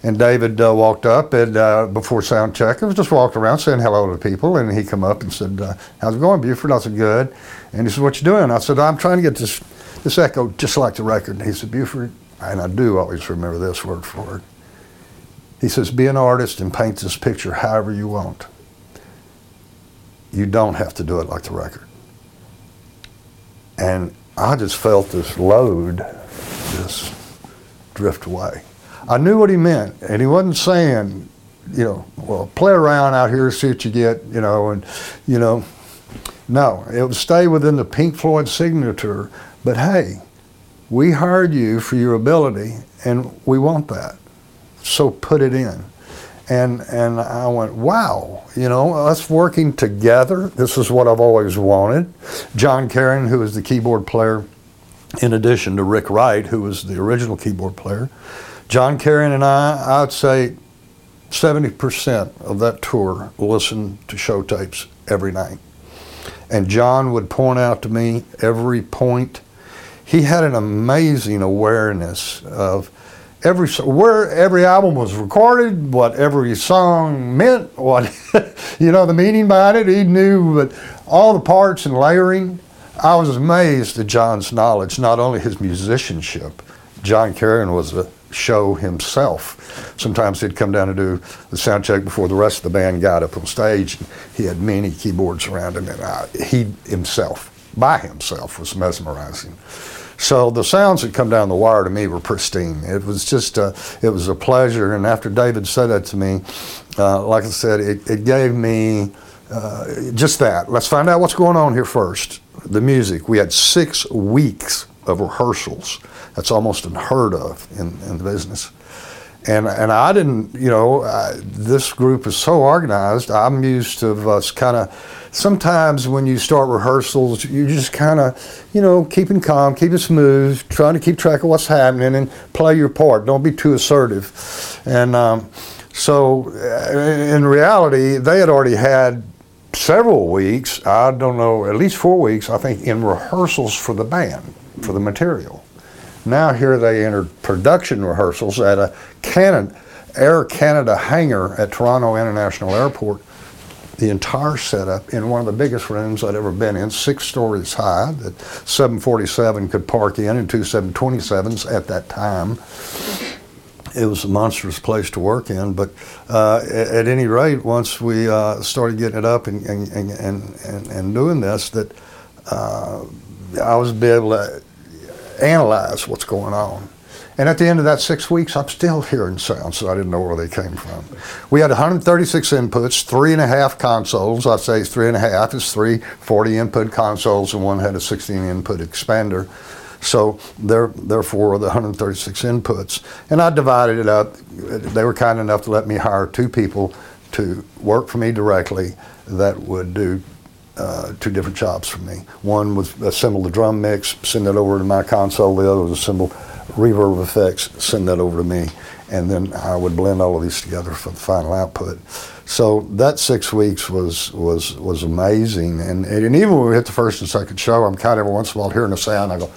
Speaker 4: And David uh, walked up and uh, before sound check, I was just walking around saying hello to people, and he come up and said, uh, "How's it going, Buford?" I said, "Good." And he said, "What you doing?" I said, "I'm trying to get this this echo just like the record." And he said, "Buford," and I do always remember this word for word. He says, "Be an artist and paint this picture however you want. You don't have to do it like the record." And I just felt this load just drift away. I knew what he meant, and he wasn't saying, you know, well, play around out here, see what you get, you know, and, you know, no, it would stay within the Pink Floyd signature, but hey, we hired you for your ability, and we want that. So put it in. And, and I went, wow, you know, us working together, this is what I've always wanted. Jon Carin, who is the keyboard player, in addition to Rick Wright, who was the original keyboard player, Jon Carin and I, I'd say 70% of that tour listened to show tapes every night. And Jon would point out to me every point. He had an amazing awareness of every where every album was recorded, what every song meant, what you know the meaning behind it. He knew but all the parts and layering. I was amazed at Jon's knowledge, not only his musicianship. Jon Carin was a show himself. Sometimes he'd come down to do the sound check before the rest of the band got up on stage. He had many keyboards around him, and I, he himself, by himself, was mesmerizing. So the sounds that come down the wire to me were pristine. It was just a, it was a pleasure. And after David said that to me, uh, like I said, it, it gave me uh, just that. Let's find out what's going on here first. The music. We had six weeks of rehearsals that's almost unheard of in, in the business. And, and I didn't, you know, I, this group is so organized. I'm used to us kind of, sometimes when you start rehearsals, you just kind of, you know, keeping calm, keeping smooth, trying to keep track of what's happening and play your part. Don't be too assertive. And um, so uh, in reality, they had already had several weeks, I don't know, at least four weeks, I think, in rehearsals for the band for the material. Now here they entered production rehearsals at a Air Canada hangar at Toronto International Airport. The entire setup in one of the biggest rooms I'd ever been in, six stories high, that 747 could park in and two 727s at that time. It was a monstrous place to work in, but uh, at, any rate, once we uh, started getting it up and, and, and, and, and doing this, that uh, I was be able to analyze what's going on. And at the end of that six weeks, I'm still hearing sounds that I didn't know where they came from. We had 136 inputs, three and a half consoles. I'd say three and a half. It's three 40 input consoles, and one had a 16 input expander. So there, therefore, the 136 inputs. And I divided it up. They were kind enough to let me hire two people to work for me directly that would do uh, two different jobs for me. One was assemble the drum mix, send that over to my console. The other was assemble reverb effects, send that over to me. And then I would blend all of these together for the final output. So that six weeks was was was amazing. And, and even when we hit the first and second show, I'm kind of every once in a while hearing a sound. I go,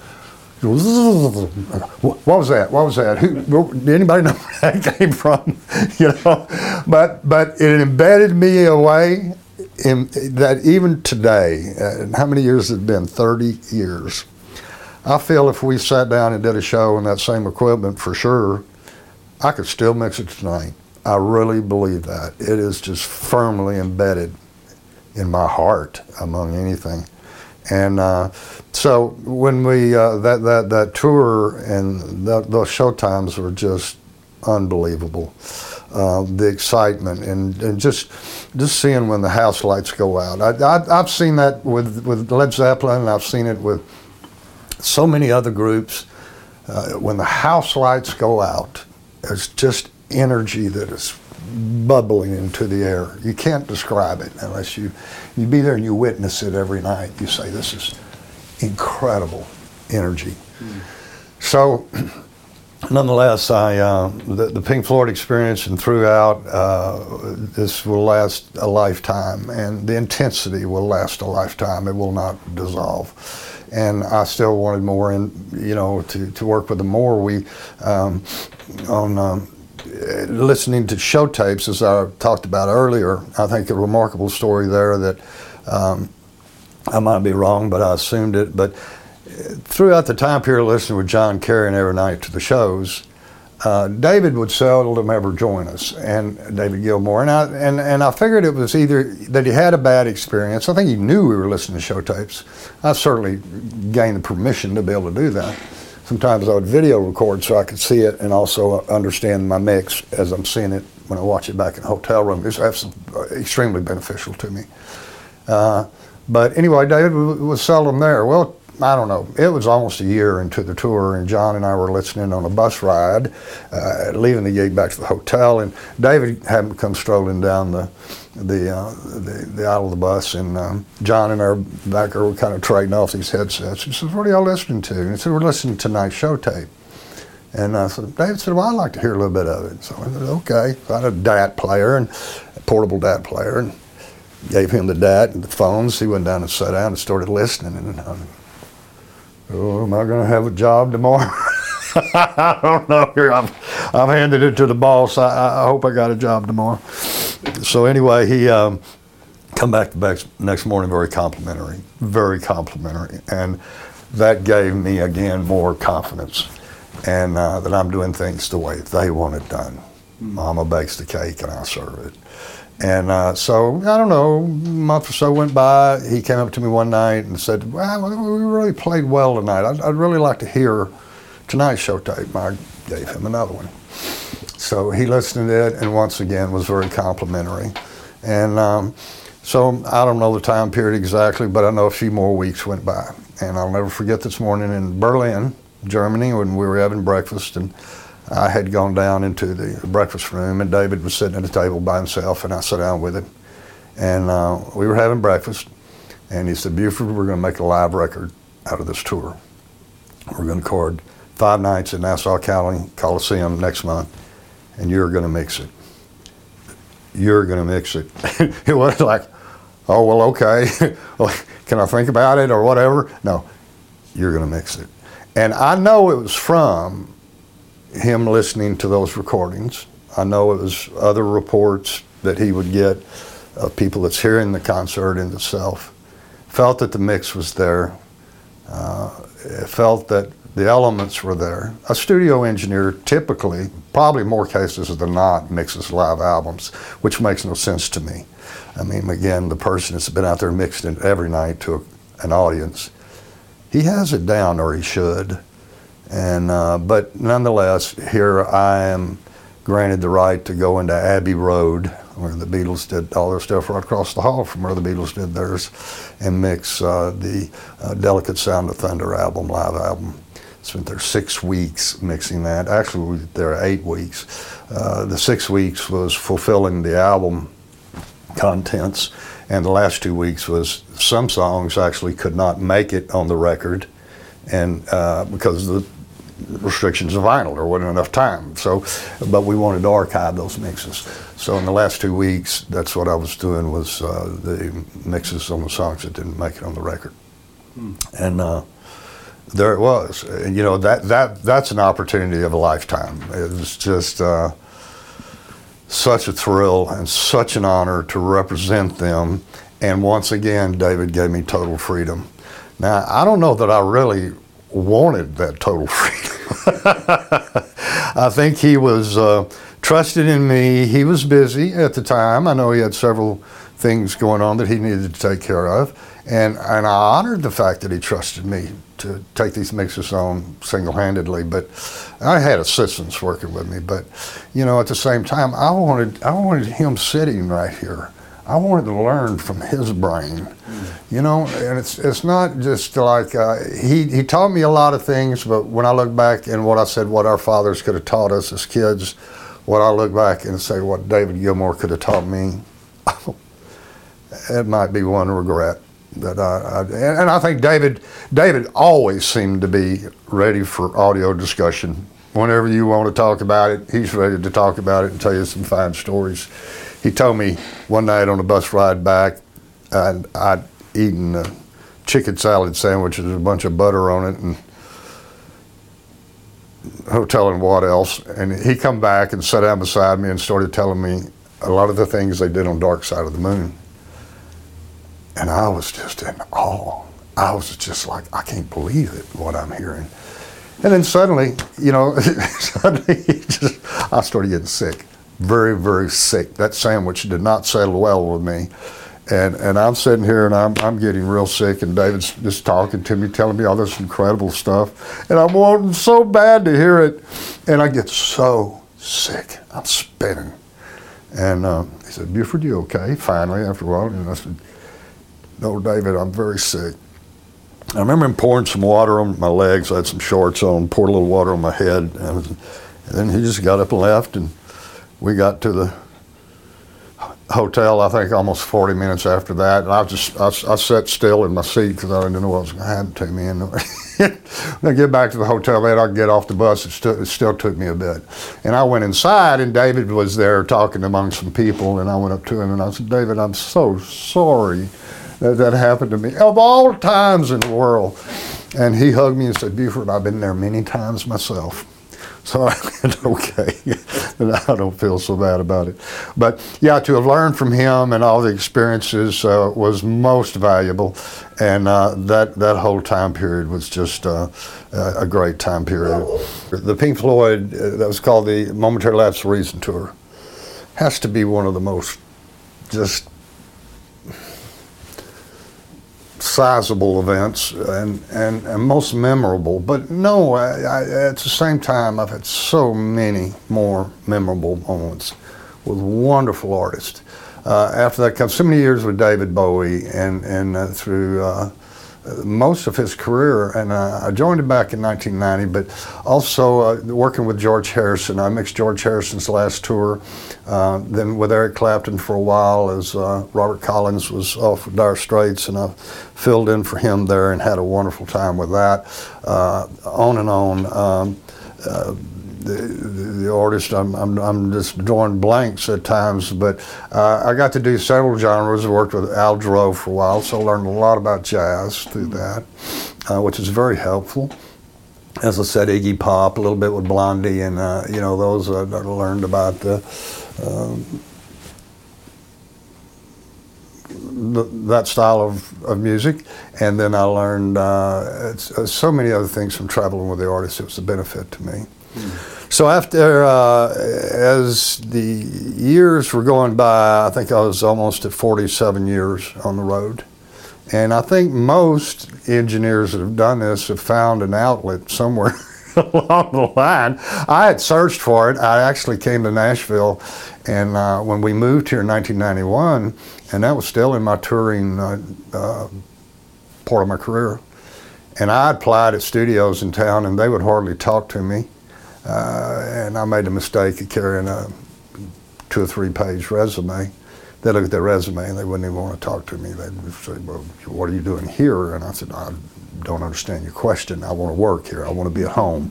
Speaker 4: what was that? What was that? Who, did anybody know where that came from? you know, but but it embedded me away in, that even today, uh, how many years has it been? 30 years. I feel if we sat down and did a show in that same equipment for sure, I could still mix it tonight. I really believe that. It is just firmly embedded in my heart among anything. And uh, so when we, uh, that, that, that tour and that, those show times were just unbelievable uh, the excitement and, and just just seeing when the house lights go out. I, have seen that with, with Led Zeppelin, and I've seen it with so many other groups. Uh, when the house lights go out, there's just energy that is bubbling into the air. You can't describe it unless you you be there and you witness it every night. You say this is incredible energy. Mm. So nonetheless, I uh, the, the, Pink Floyd experience and throughout uh, this will last a lifetime, and the intensity will last a lifetime. It will not dissolve. And I still wanted more, and you know, to, to work with them more. We um, on um, listening to show tapes, as I talked about earlier. I think a remarkable story there that um, I might be wrong, but I assumed it, but throughout the time period listening with Jon Carin every night to the shows, uh, David would seldom ever join us, and David Gilmour. And I, and, and I figured it was either that he had a bad experience. I think he knew we were listening to show tapes. I certainly gained the permission to be able to do that. Sometimes I would video record so I could see it and also understand my mix as I'm seeing it when I watch it back in the hotel room. It's extremely beneficial to me. Uh, but anyway, David was seldom there. Well, I don't know. It was almost a year into the tour, and John and I were listening on a bus ride, uh, leaving the gig back to the hotel, and David to come strolling down the the uh, the, the, aisle of the bus, and um, John and our backer were kind of trading off these headsets. He says, "What are y'all listening to?" And he said, "We're listening to tonight's show tape." And I said, David said, well, I'd like to hear a little bit of it. So I said, okay. So I had a DAT player, and a portable DAT player, and gave him the DAT and the phones. He went down and sat down and started listening. And um, Oh, am I going to have a job tomorrow? I don't know. Here, I've, I've handed it to the boss. I, I hope I got a job tomorrow. So anyway, he um, come back the next morning very complimentary, very complimentary, and that gave me again more confidence, and uh, that I'm doing things the way they want it done. Mama bakes the cake and I serve it. And uh, so, I don't know, a month or so went by. He came up to me one night and said, Well, we really played well tonight. I'd, I'd really like to hear tonight's show tape. I gave him another one. So he listened to it and once again was very complimentary. And um, so I don't know the time period exactly, but I know a few more weeks went by. And I'll never forget this morning in Berlin, Germany, when we were having breakfast. and I had gone down into the breakfast room, and David was sitting at a table by himself, and I sat down with him. And uh, we were having breakfast, and he said, Buford, we're going to make a live record out of this tour. We're going to record five nights at Nassau County Coliseum next month, and you're going to mix it. You're going to mix it. it was like, oh, well, okay. Can I think about it or whatever? No, you're going to mix it. And I know it was from him listening to those recordings. I know it was other reports that he would get of people that's hearing the concert in itself. Felt that the mix was there. Uh, felt that the elements were there. A studio engineer typically, probably more cases than not, mixes live albums, which makes no sense to me. I mean, again, the person that's been out there mixing it every night to a, an audience, he has it down, or he should. And uh, but nonetheless, here I am granted the right to go into Abbey Road, where the Beatles did all their stuff right across the hall from where the Beatles did theirs, and mix uh, the uh, Delicate Sound of Thunder album, live album. Spent there six weeks mixing that. Actually, there eight weeks. Uh, the six weeks was fulfilling the album contents, and the last two weeks was some songs actually could not make it on the record, and uh, because the restrictions of vinyl, there wasn't enough time. So, but we wanted to archive those mixes. So in the last two weeks, that's what I was doing was uh, the mixes on the songs that didn't make it on the record, hmm. and. Uh, there it was. And, You know that that that's an opportunity of a lifetime. It was just uh, such a thrill and such an honor to represent them. And once again, David gave me total freedom. Now, I don't know that I really wanted that total freedom. I think he was uh, trusted in me. He was busy at the time. I know he had several things going on that he needed to take care of. And, and I honored the fact that he trusted me to take these mixes on single-handedly. But I had assistants working with me. But you know, at the same time, I wanted I wanted him sitting right here. I wanted to learn from his brain, you know. And it's it's not just like uh, he he taught me a lot of things. But when I look back and what I said, what our fathers could have taught us as kids, what I look back and say, what David Gilmour could have taught me, it might be one regret that I, I, and I think David David always seemed to be ready for audio discussion. Whenever you want to talk about it, he's ready to talk about it and tell you some fine stories. He told me one night on a bus ride back, I'd, I'd eaten a chicken salad sandwich with a bunch of butter on it and hotel and what else. And he come back and sat down beside me and started telling me a lot of the things they did on Dark Side of the Moon. And I was just in awe. I was just like, I can't believe it, what I'm hearing. And then suddenly, you know, suddenly just, I started getting sick. Very, very sick. That sandwich did not settle well with me. And, and I'm sitting here and I'm, I'm getting real sick, and David's just talking to me, telling me all this incredible stuff. And I'm wanting so bad to hear it. And I get so sick. I'm spinning. And uh, he said, Buford, you okay? Finally, after a while. And I said, no, David, I'm very sick. I remember him pouring some water on my legs. I had some shorts on, poured a little water on my head. And, then he just got up and left, and we got to the hotel, I think almost 40 minutes after that. And I just, I, I sat still in my seat because I didn't know what was going to happen to me. And when I get back to the hotel bed, I get off the bus. It, it still took me a bit. And I went inside, and David was there talking among some people. And I went up to him and I said, David, I'm so sorry that, that happened to me of all times in the world. And he hugged me and said, Buford, I've been there many times myself. So I went, okay, I don't feel so bad about it. But yeah, to have learned from him and all the experiences uh, was most valuable. And uh, that, that whole time period was just uh, a great time period. The Pink Floyd, uh, that was called the Momentary Lapse of Reason Tour, has to be one of the most just sizable events and, and, and most memorable. But no, I, I, at the same time, I've had so many more memorable moments with wonderful artists. Uh, after that comes so many years with David Bowie and, and uh, through uh, most of his career, and uh, I joined him back in 1990. But also uh, working with George Harrison, I mixed George Harrison's last tour. Uh, then with Eric Clapton for a while, as uh, Robert Collins was off with Dire Straits, and I filled in for him there and had a wonderful time with that. Uh, on and on. Um, uh, the, the artist, I'm, I'm, I'm just drawing blanks at times, but uh, I got to do several genres. I worked with Al Jarreau for a while, so I learned a lot about jazz through that, uh, which is very helpful. as I said, Iggy Pop, a little bit with Blondie, and uh, you know those I, I learned about the, um, the, that style of, of music, and then I learned uh, uh, so many other things from traveling with the artists. It was a benefit to me. So after, uh, as the years were going by, I think I was almost at 47 years on the road. And I think most engineers that have done this have found an outlet somewhere along the line. I had searched for it. I actually came to Nashville, and uh, when we moved here in 1991, and that was still in my touring uh, uh, part of my career. And I applied at studios in town, and they would hardly talk to me. Uh, and I made a mistake of carrying a two or three page resume they look at their resume and they wouldn't even want to talk to me. They'd say, well, what are you doing here? And I said, I don't understand your question. I want to work here. I want to be at home.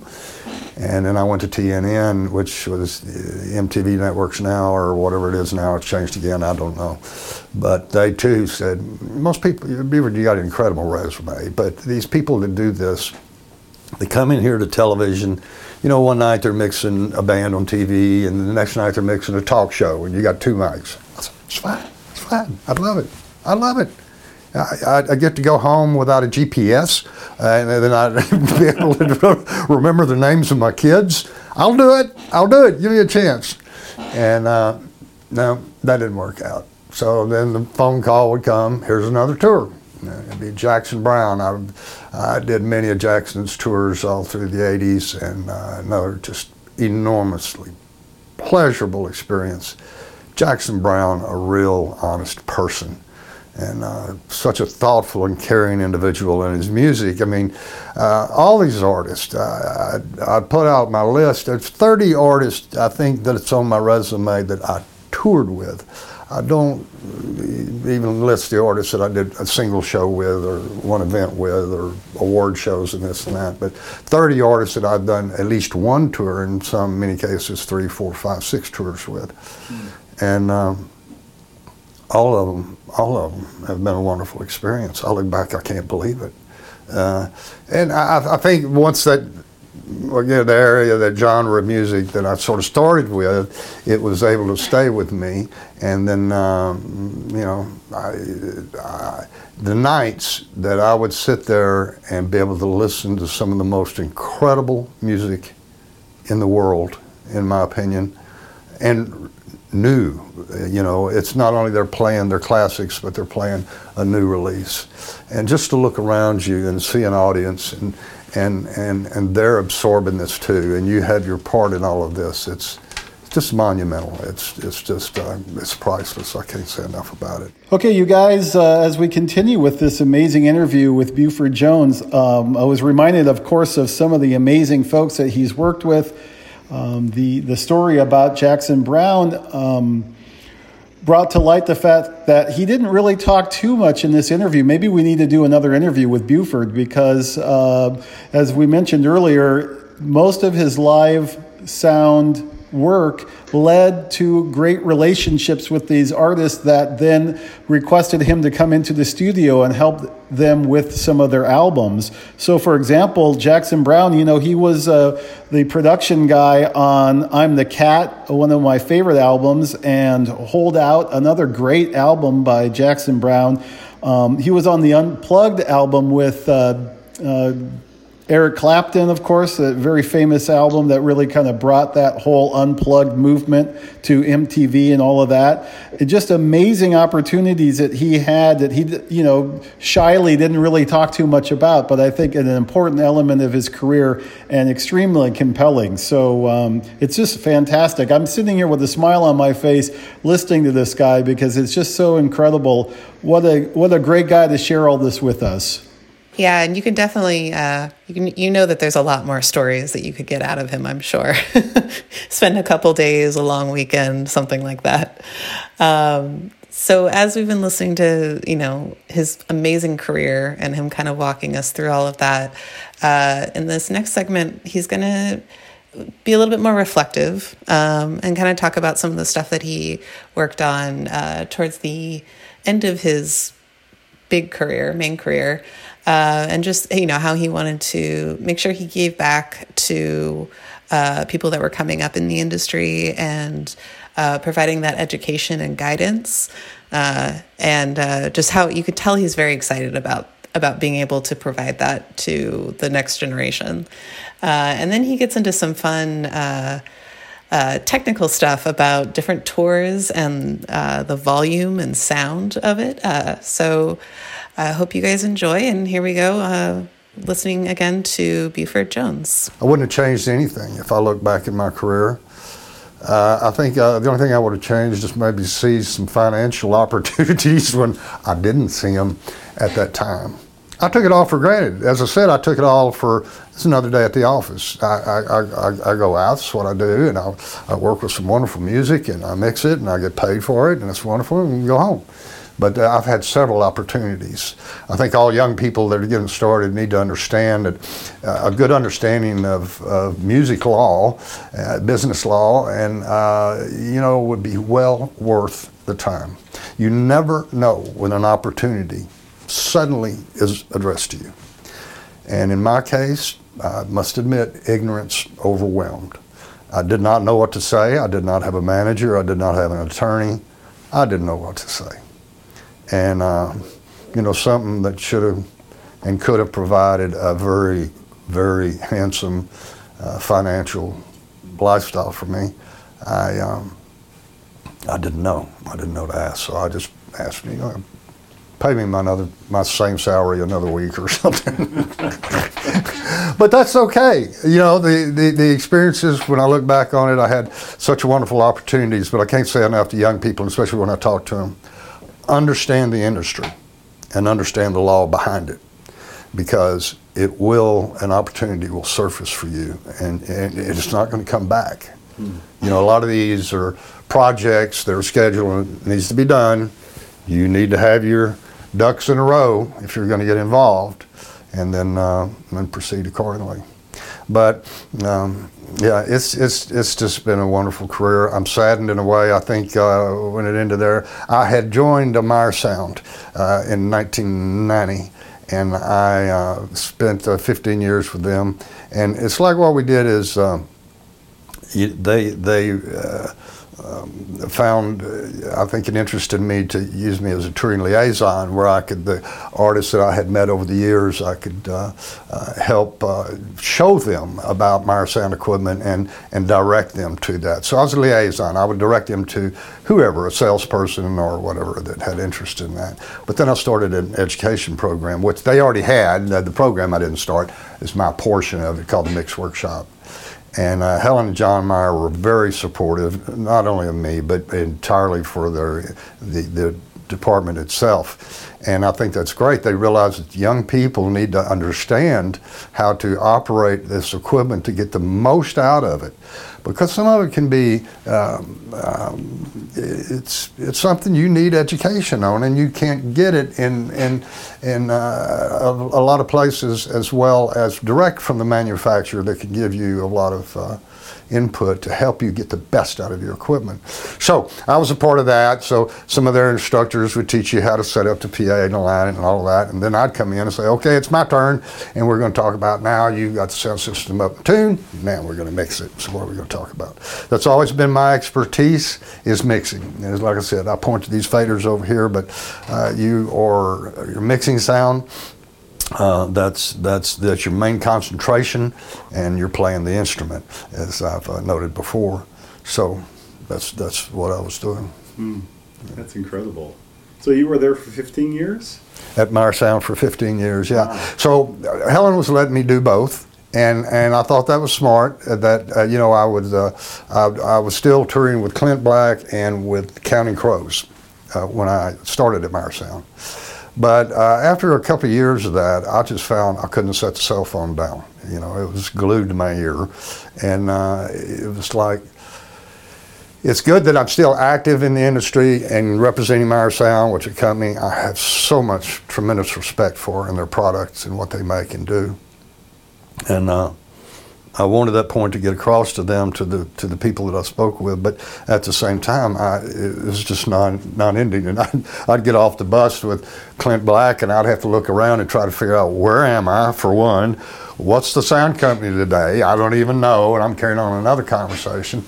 Speaker 4: And then I went to TNN, which was MTV Networks now or whatever it is now. It's changed again. I don't know. But they too said, most people, Buford, you got an incredible resume. But these people that do this, they come in here to television. You know, one night they're mixing a band on TV, and the next night they're mixing a talk show, and you got two mics. It's fine. It's fine. I love it. I love it. I, I, get to go home without a GPS, and then I'd be able to remember the names of my kids. I'll do it. I'll do it. Give me a chance. And uh, no, that didn't work out. So then the phone call would come. Here's another tour. It'd be Jackson Browne. I, I did many of Jackson's tours all through the 80s, and uh, another just enormously pleasurable experience. Jackson Browne, a real honest person and uh, such a thoughtful and caring individual in his music. I mean, uh, all these artists, uh, I, I, put out my list. There's 30 artists, I think, that it's on my resume that I toured with. I don't even list the artists that I did a single show with or one event with or award shows and this and that, but 30 artists that I've done at least one tour, in some many cases, three, four, five, six tours with. Mm and um, all of them, all of them have been a wonderful experience. I look back, I can't believe it. Uh, and I, I, think once that, again, the area, that genre of music that I sort of started with, it was able to stay with me. And then, um, you know, I, I, the nights that I would sit there and be able to listen to some of the most incredible music in the world, in my opinion, and new. You know, it's not only they're playing their classics, but they're playing a new release. And just to look around you and see an audience and and and and they're absorbing this too, and you have your part in all of this. It's just monumental. It's it's just uh, it's priceless. I can't say enough about it.
Speaker 2: Okay, you guys, uh, as we continue with this amazing interview with Buford Jones, um, I was reminded, of course, of some of the amazing folks that he's worked with um, the, the story about Jackson Browne. um, brought to light the fact that he didn't really talk too much in this interview. Maybe we need to do another interview with Buford because, uh, as we mentioned earlier, most of his live sound work led to great relationships with these artists that then requested him to come into the studio and help them with some of their albums. So, for example, Jackson Browne, you know, he was uh, the production guy on I'm the Cat, one of my favorite albums, and Hold Out, another great album by Jackson Browne. Um, he was on the Unplugged album with. Uh, uh, Eric Clapton, of course, a very famous album that really kind of brought that whole unplugged movement to MTV and all of that. It just amazing opportunities that he had that he, you know, shyly didn't really talk too much about, but I think an important element of his career and extremely compelling. So um, it's just fantastic. I'm sitting here with a smile on my face listening to this guy because it's just so incredible. What a what a great guy to share all this with us.
Speaker 3: Yeah, and you can definitely uh, you can you know that there's a lot more stories that you could get out of him. I'm sure. Spend a couple days, a long weekend, something like that. Um, so as we've been listening to you know his amazing career and him kind of walking us through all of that, uh, in this next segment, he's to be a little bit more reflective um, and kind of talk about some of the stuff that he worked on uh, towards the end of his big career, main career, uh, and just you know how he wanted to make sure he gave back to uh, people that were coming up in the industry and uh, providing that education and guidance, uh, and uh, just how you could tell he's very excited about about being able to provide that to the next generation. Uh, and then he gets into some fun. Uh, technical stuff about different tours and uh, the volume and sound of it. Uh, so I hope you guys enjoy. And here we go, uh, listening again to Buford Jones.
Speaker 4: I wouldn't have changed anything if I look back at my career. Uh, I think the only thing I would have changed is maybe see some financial opportunities when I didn't see them at that time. I took it all for granted. As I said, I took it all for it's another day at the office. I, I, I, I go out, that's what I do, and I, I work with some wonderful music, and I mix it, and I get paid for it, and it's wonderful, and go home. But uh, I've had several opportunities. I think all young people that are getting started need to understand that uh, a good understanding of, of music law, uh, business law, and uh, you know would be well worth the time. You never know when an opportunity suddenly is addressed to you. And in my case, I must admit, ignorance overwhelmed. I did not know what to say. I did not have a manager. I did not have an attorney. I didn't know what to say. And, uh, you know, something that should have and could have provided a very, very handsome uh, financial lifestyle for me, I, um, I didn't know. I didn't know to ask. So I just asked, you know, pay me my another my same salary another week or something. but that's okay. You know, the, the, the experiences when I look back on it, I had such wonderful opportunities. But I can't say enough to young people, especially when I talk to them. Understand the industry and understand the law behind it, because it will an opportunity will surface for you, and, and it's not going to come back. You know, a lot of these are projects are scheduled needs to be done. You need to have your ducks in a row if you're going to get involved, and then uh, then proceed accordingly. But um, yeah, it's it's it's just been a wonderful career. I'm saddened in a way. I think uh, when it ended there, I had joined Meyer Sound uh, in 1990, and I uh, spent uh, 15 years with them. And it's like what we did is um, they they uh, um, found, uh, I think, it interested me to use me as a touring liaison, where I could, the artists that I had met over the years, I could uh, uh, help uh, show them about Meyer Sound equipment and, and direct them to that. So I was a liaison. I would direct them to whoever, a salesperson or whatever that had interest in that. But then I started an education program, which they already had. The program I didn't start is my portion of it called the Mixed Workshop. And uh, Helen and John Meyer were very supportive, not only of me, but entirely for their, the, the department itself. And I think that's great. They realize that young people need to understand how to operate this equipment to get the most out of it because some of it can be um, um, it's it's something you need education on, and you can't get it in in in uh, a, a, lot of places as well as direct from the manufacturer that can give you a lot of uh, input to help you get the best out of your equipment. So I was a part of that. So some of their instructors would teach you how to set up the PA and align it and all that. And then I'd come in and say, okay, it's my turn. And we're going to talk about now you got the sound system up in tune. Now we're going to mix it. So what are we going to talk about? That's always been my expertise is mixing. And like I said, I point to these faders over here, but uh, you or your mixing sound uh, that's that's that's your main concentration, and you're playing the instrument, as I've uh, noted before. So that's that's what I was doing.
Speaker 2: Mm, that's incredible. So you were there for 15 years.
Speaker 4: At Meyer Sound for 15 years, yeah. Wow. So uh, Helen was letting me do both. And, and I thought that was smart. Uh, that uh, you know I was I, I, was still touring with Clint Black and with Counting Crows when I started at Meyer Sound. But uh, after a couple of years of that, I just found I couldn't set the cell phone down. You know, it was glued to my ear, and uh, it was like it's good that I'm still active in the industry and representing Meyer Sound, which is a company I have so much tremendous respect for and their products and what they make and do. And uh, I wanted that point to get across to them, to the to the people that I spoke with. But at the same time, I, it was just non non-ending, and I'd, I'd get off the bus with Clint Black, and I'd have to look around and try to figure out where am I for one, what's the sound company today? I don't even know, and I'm carrying on another conversation.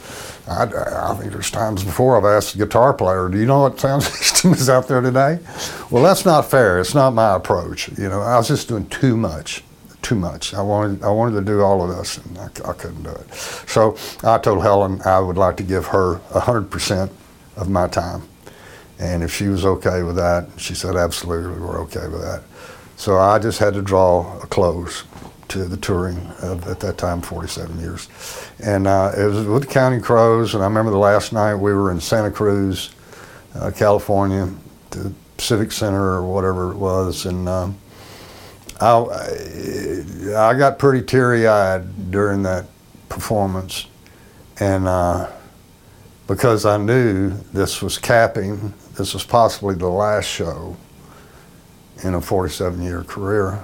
Speaker 4: I, I think there's times before I've asked the guitar player, "Do you know what sound system is out there today?" Well, that's not fair. It's not my approach. You know, I was just doing too much too much. I wanted I wanted to do all of this, and I, I couldn't do it. So I told Helen I would like to give her hundred percent of my time, and if she was okay with that, she said absolutely we're okay with that. So I just had to draw a close to the touring of at that time 47 years, and uh, it was with the Counting Crows. And I remember the last night we were in Santa Cruz, uh, California, the Civic Center or whatever it was, and. Um, I, I got pretty teary eyed during that performance, and uh, because I knew this was capping, this was possibly the last show in a 47 year career,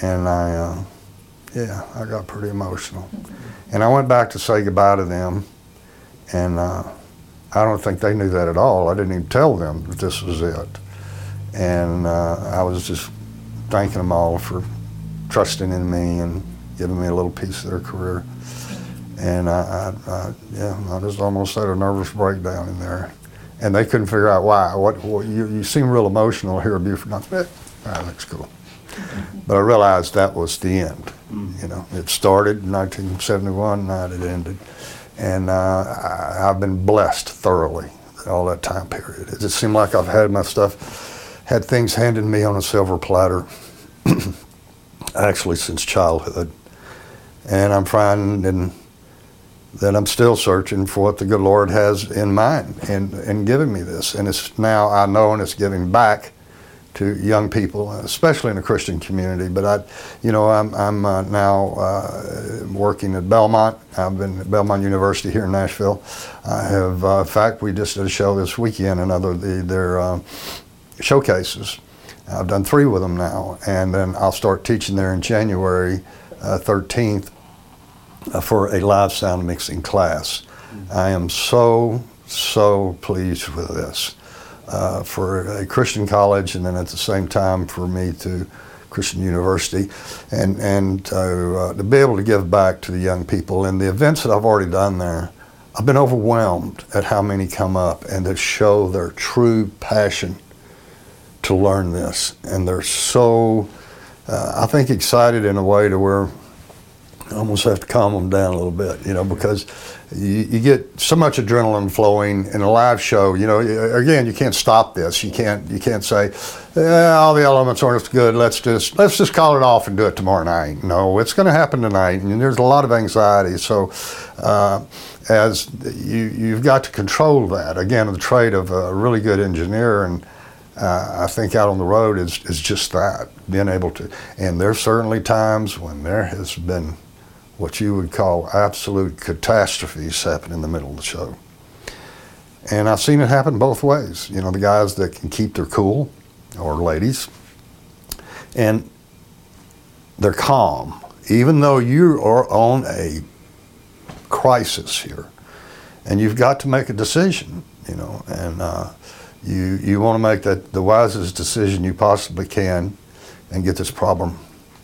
Speaker 4: and I, uh, yeah, I got pretty emotional, and I went back to say goodbye to them, and uh, I don't think they knew that at all. I didn't even tell them that this was it, and uh, I was just thanking them all for trusting in me and giving me a little piece of their career. And I, I, I yeah, I just almost had a nervous breakdown in there. And they couldn't figure out why. What, what you, you seem real emotional here, at Buford. I said, that looks cool. But I realized that was the end. You know, it started in 1971, and it ended. And uh, I, I've been blessed thoroughly all that time period. It just seemed like I've had my stuff had things handed me on a silver platter, actually since childhood. And I'm finding that I'm still searching for what the good Lord has in mind and, and giving me this. And it's now I know and it's giving back to young people, especially in the Christian community. But I, you know, I'm, I'm uh, now uh, working at Belmont. I've been at Belmont University here in Nashville. I have, uh, in fact, we just did a show this weekend, another the, their uh, showcases. I've done three with them now, and then I'll start teaching there in January uh, 13th uh, for a live sound mixing class. Mm-hmm. I am so, so pleased with this. Uh, for a Christian college, and then at the same time for me to Christian University, and and uh, to be able to give back to the young people and the events that I've already done there. I've been overwhelmed at how many come up and to show their true passion to learn this, and they're so, uh, I think, excited in a way to where I almost have to calm them down a little bit, you know, because you, you, get so much adrenaline flowing in a live show. You know, again, you can't stop this. You can't you can't say eh, all the elements aren't good. Let's just let's just call it off and do it tomorrow night. No, it's going to happen tonight, and there's a lot of anxiety. So. Uh, as you, you've got to control that. Again, the trait of a really good engineer and uh, I think out on the road is, is just that, being able to. And there's certainly times when there has been what you would call absolute catastrophes happen in the middle of the show. And I've seen it happen both ways. You know, the guys that can keep their cool, or ladies, and they're calm, even though you are on a crisis here, and you've got to make a decision. You know, and uh, you, you want to make that the wisest decision you possibly can and get this problem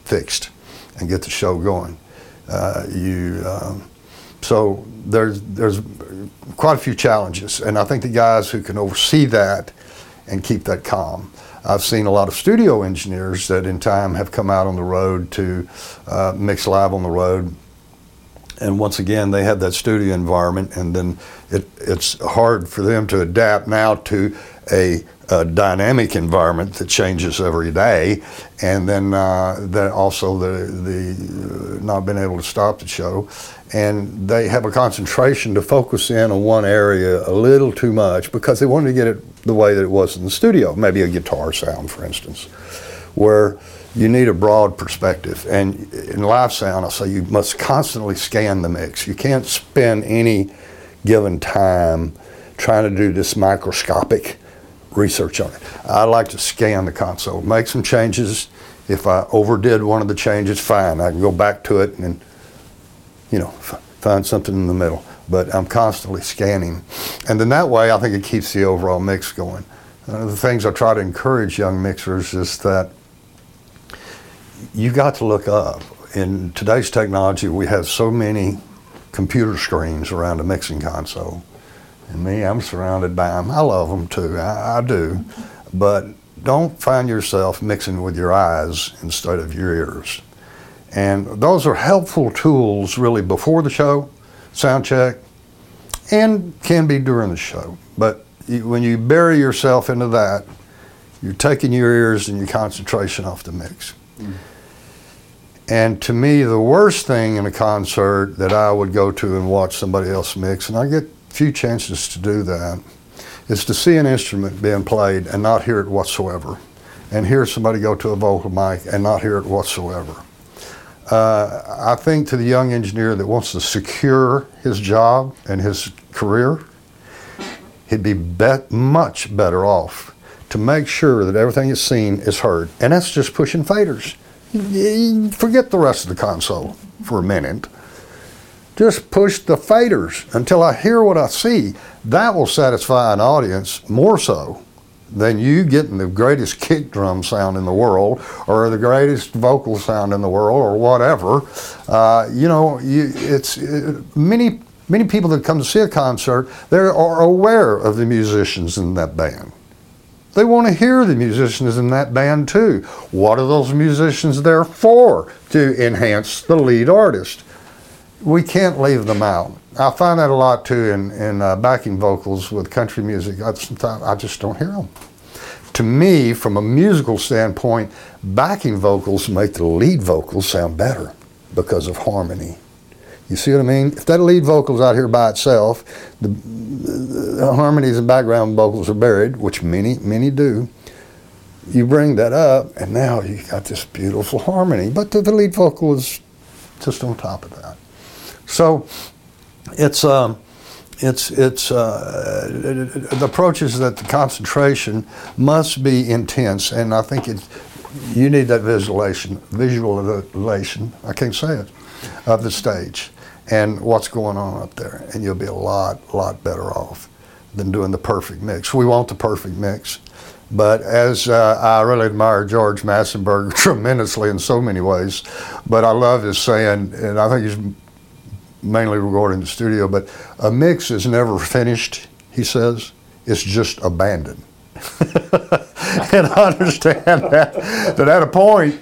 Speaker 4: fixed and get the show going. Uh, you, um, so there's, there's quite a few challenges, and I think the guys who can oversee that and keep that calm. I've seen a lot of studio engineers that in time have come out on the road to uh, mix live on the road and once again they had that studio environment and then it, it's hard for them to adapt now to a, a dynamic environment that changes every day. And then uh, then also the, the uh, not being able to stop the show. And they have a concentration to focus in on one area a little too much because they wanted to get it the way that it was in the studio. Maybe a guitar sound for instance where you need a broad perspective. And in live sound, I say you must constantly scan the mix. You can't spend any given time trying to do this microscopic research on it. I like to scan the console, make some changes. If I overdid one of the changes, fine. I can go back to it and you know, f- find something in the middle. But I'm constantly scanning. And then that way, I think it keeps the overall mix going. Uh, the things I try to encourage young mixers is that you got to look up. In today's technology, we have so many computer screens around a mixing console. And me, I'm surrounded by them. I love them too, I, I do. But don't find yourself mixing with your eyes instead of your ears. And those are helpful tools really before the show, sound check, and can be during the show. But when you bury yourself into that, you're taking your ears and your concentration off the mix. And to me, the worst thing in a concert that I would go to and watch somebody else mix, and I get few chances to do that, is to see an instrument being played and not hear it whatsoever, and hear somebody go to a vocal mic and not hear it whatsoever. Uh, I think to the young engineer that wants to secure his job and his career, he'd be bet much better off to make sure that everything is seen is heard. And that's just pushing faders. Forget the rest of the console for a minute. Just push the faders until I hear what I see. That will satisfy an audience more so than you getting the greatest kick drum sound in the world or the greatest vocal sound in the world or whatever. Uh, you know, you, it's it, many many people that come to see a concert, they are aware of the musicians in that band. They want to hear the musicians in that band too. What are those musicians there for? To enhance the lead artist. We can't leave them out. I find that a lot too in, in uh, backing vocals with country music. I, sometimes I just don't hear them. To me, from a musical standpoint, backing vocals make the lead vocals sound better because of harmony. You see what I mean? If that lead vocal's out here by itself, the, the harmonies and background vocals are buried, which many, many do. You bring that up, and now you've got this beautiful harmony. But the, the lead vocal is just on top of that. So it's um, it's it's uh, the approach is that the concentration must be intense, and I think it you need that visualization visualization. I can't say it of the stage and what's going on up there, and you'll be a lot, lot better off than doing the perfect mix. We want the perfect mix, but as uh, I really admire George Massenburg tremendously in so many ways, but I love his saying, and I think he's mainly regarding the studio, but a mix is never finished, he says, it's just abandoned. and I understand that, that at a point,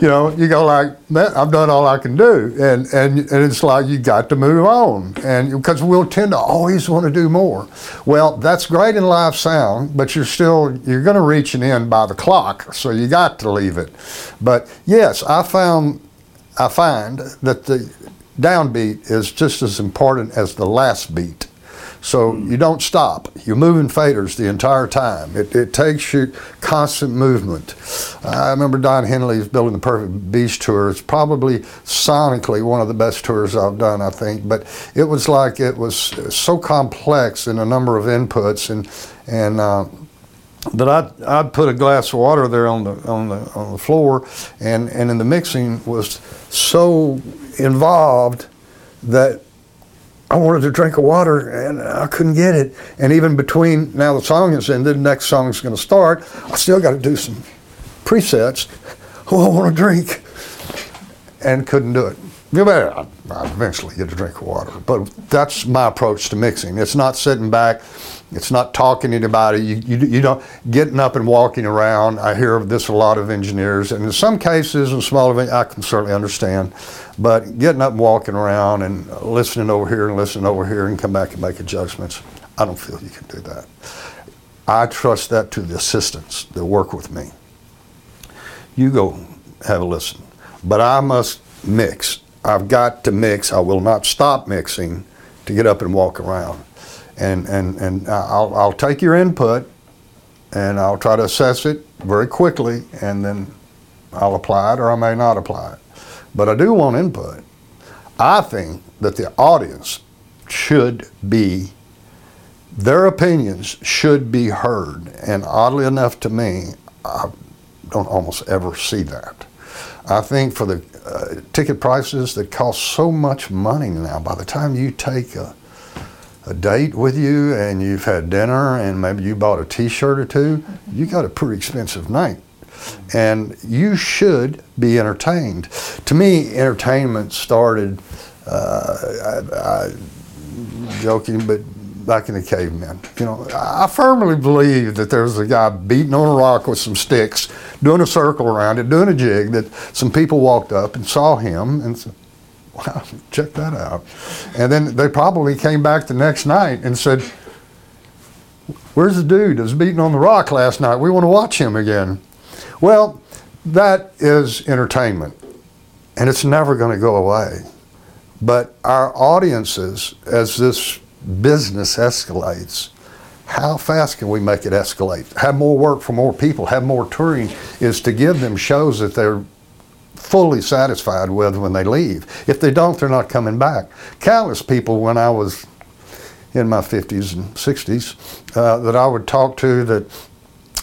Speaker 4: you know, you go like, man, I've done all I can do, and and and it's like you got to move on, and because we'll tend to always want to do more. Well, that's great in live sound, but you're still you're going to reach an end by the clock, so you got to leave it. But yes, I found I find that the downbeat is just as important as the last beat. So you don't stop. You're moving faders the entire time. It, it takes you constant movement. I remember Don Henley's building the Perfect Beast tour. It's probably sonically one of the best tours I've done, I think. But it was like it was so complex in a number of inputs and and. Uh, that I'd, I'd put a glass of water there on the on the on the floor, and and in the mixing was so involved that I wanted to drink a water and I couldn't get it. And even between now the song is ended, the next song is going to start, I still got to do some presets. Oh, I want to drink. And couldn't do it. I, I eventually get a drink of water. But that's my approach to mixing. It's not sitting back, it's not talking to anybody. You, you, you don't getting up and walking around. I hear this a lot of engineers, and in some cases, in small events, I can certainly understand. But getting up and walking around and listening over here and listening over here and come back and make adjustments, I don't feel you can do that. I trust that to the assistants that work with me. You go have a listen. But I must mix. I've got to mix. I will not stop mixing to get up and walk around. And, and, and I'll, I'll take your input and I'll try to assess it very quickly and then I'll apply it or I may not apply it but I do want input. I think that the audience should be, their opinions should be heard. And oddly enough to me, I don't almost ever see that. I think for the uh, ticket prices that cost so much money now. By the time you take a, a date with you and you've had dinner and maybe you bought a T-shirt or two, you got a pretty expensive night. And you should be entertained. To me, entertainment started, uh, I, I, joking, but back in the cavemen. You know, I firmly believe that there was a guy beating on a rock with some sticks, doing a circle around it, doing a jig, that some people walked up and saw him and said, wow, check that out. And then they probably came back the next night and said, where's the dude that was beating on the rock last night? We want to watch him again. Well, that is entertainment, and it's never going to go away. But our audiences, as this business escalates, how fast can we make it escalate? Have more work for more people, have more touring, is to give them shows that they're fully satisfied with when they leave. If they don't, they're not coming back. Countless people, when I was in my 50s and 60s, uh, that I would talk to that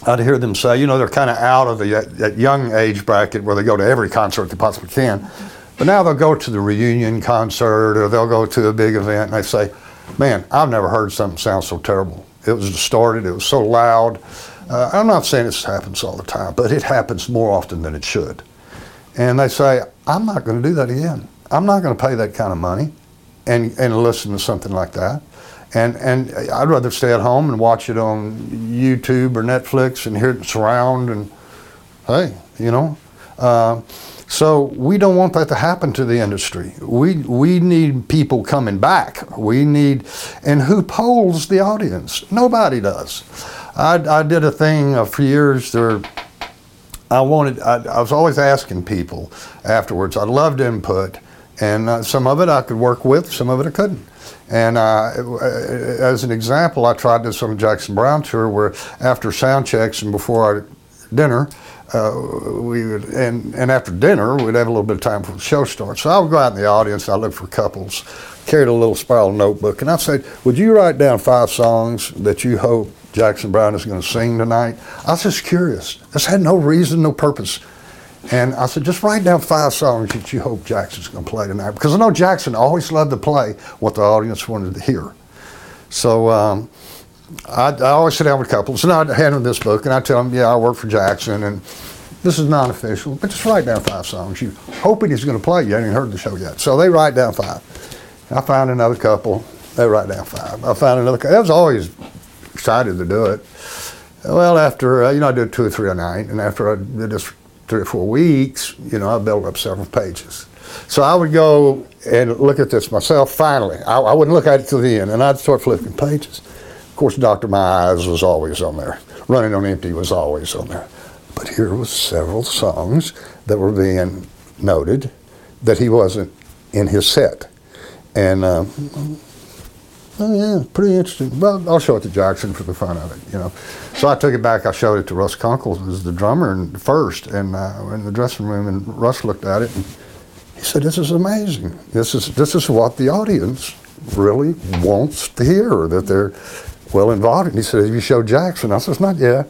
Speaker 4: I'd hear them say, you know, they're kind of out of the, that young age bracket where they go to every concert they possibly can. But now they'll go to the reunion concert or they'll go to a big event and they say, man, I've never heard something sound so terrible. It was distorted, it was so loud. Uh, I'm not saying this happens all the time, but it happens more often than it should. And they say, I'm not going to do that again. I'm not going to pay that kind of money and, and listen to something like that. And, and I'd rather stay at home and watch it on YouTube or Netflix and hear it surround and, hey, you know. Uh, so we don't want that to happen to the industry. We, we need people coming back. We need, and who polls the audience? Nobody does. I, I did a thing uh, for years there. I wanted, I, I, was always asking people afterwards. I loved input, and uh, some of it I could work with, some of it I couldn't. And uh, as an example, I tried this on the Jackson Browne tour where after sound checks and before our dinner, uh, we would, and, and after dinner, we'd have a little bit of time before the show starts. So I would go out in the audience, I'd look for couples, carried a little spiral notebook, and I'd say, Would you write down five songs that you hope Jackson Browne is going to sing tonight? I was just curious. This had no reason, no purpose. And I said, just write down five songs that you hope Jackson's going to play tonight. Because I know Jackson always loved to play what the audience wanted to hear. So um, I, I, always sit down with couples, and I'd hand them this book, and I tell them, yeah, I work for Jackson, and this is non-official, but just write down five songs. You hoping he's going to play. You haven't heard the show yet, so they write down five. I found another couple. They write down five. I found another. couple. I was always excited to do it. Well, after uh, you know, I did two or three a night, and after I did this three or four weeks, you know, I built up several pages. So I would go and look at this myself. Finally, I, I wouldn't look at it till the end, and I'd start flipping pages. Of course, Doctor My Eyes was always on there. Running on Empty was always on there. But here was several songs that were being noted that he wasn't in his set. And uh, oh yeah, pretty interesting. Well, I'll show it to Jackson for the fun of it, you know. So I took it back. I showed it to Russ Kunkel, who was the drummer, and first, and uh, in the dressing room, and Russ looked at it and he said, "This is amazing. This is this is what the audience really wants to hear. That they're well involved." And he said, "Have you showed Jackson?" I said, "Not yet."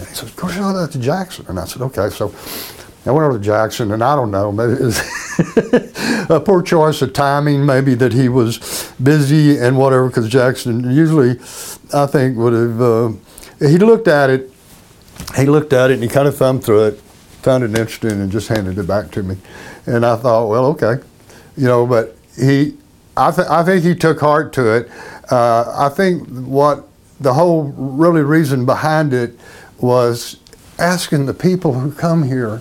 Speaker 4: And he says, go show that to Jackson. And I said, okay. So I went over to Jackson, and I don't know, maybe it was a poor choice of timing, maybe that he was busy and whatever, because Jackson usually, I think, would have, uh, he looked at it, he looked at it, and he kind of thumbed through it, found it interesting, and just handed it back to me. And I thought, well, okay. You know, but he, I, th- I think he took heart to it. Uh, I think what the whole really reason behind it was asking the people who come here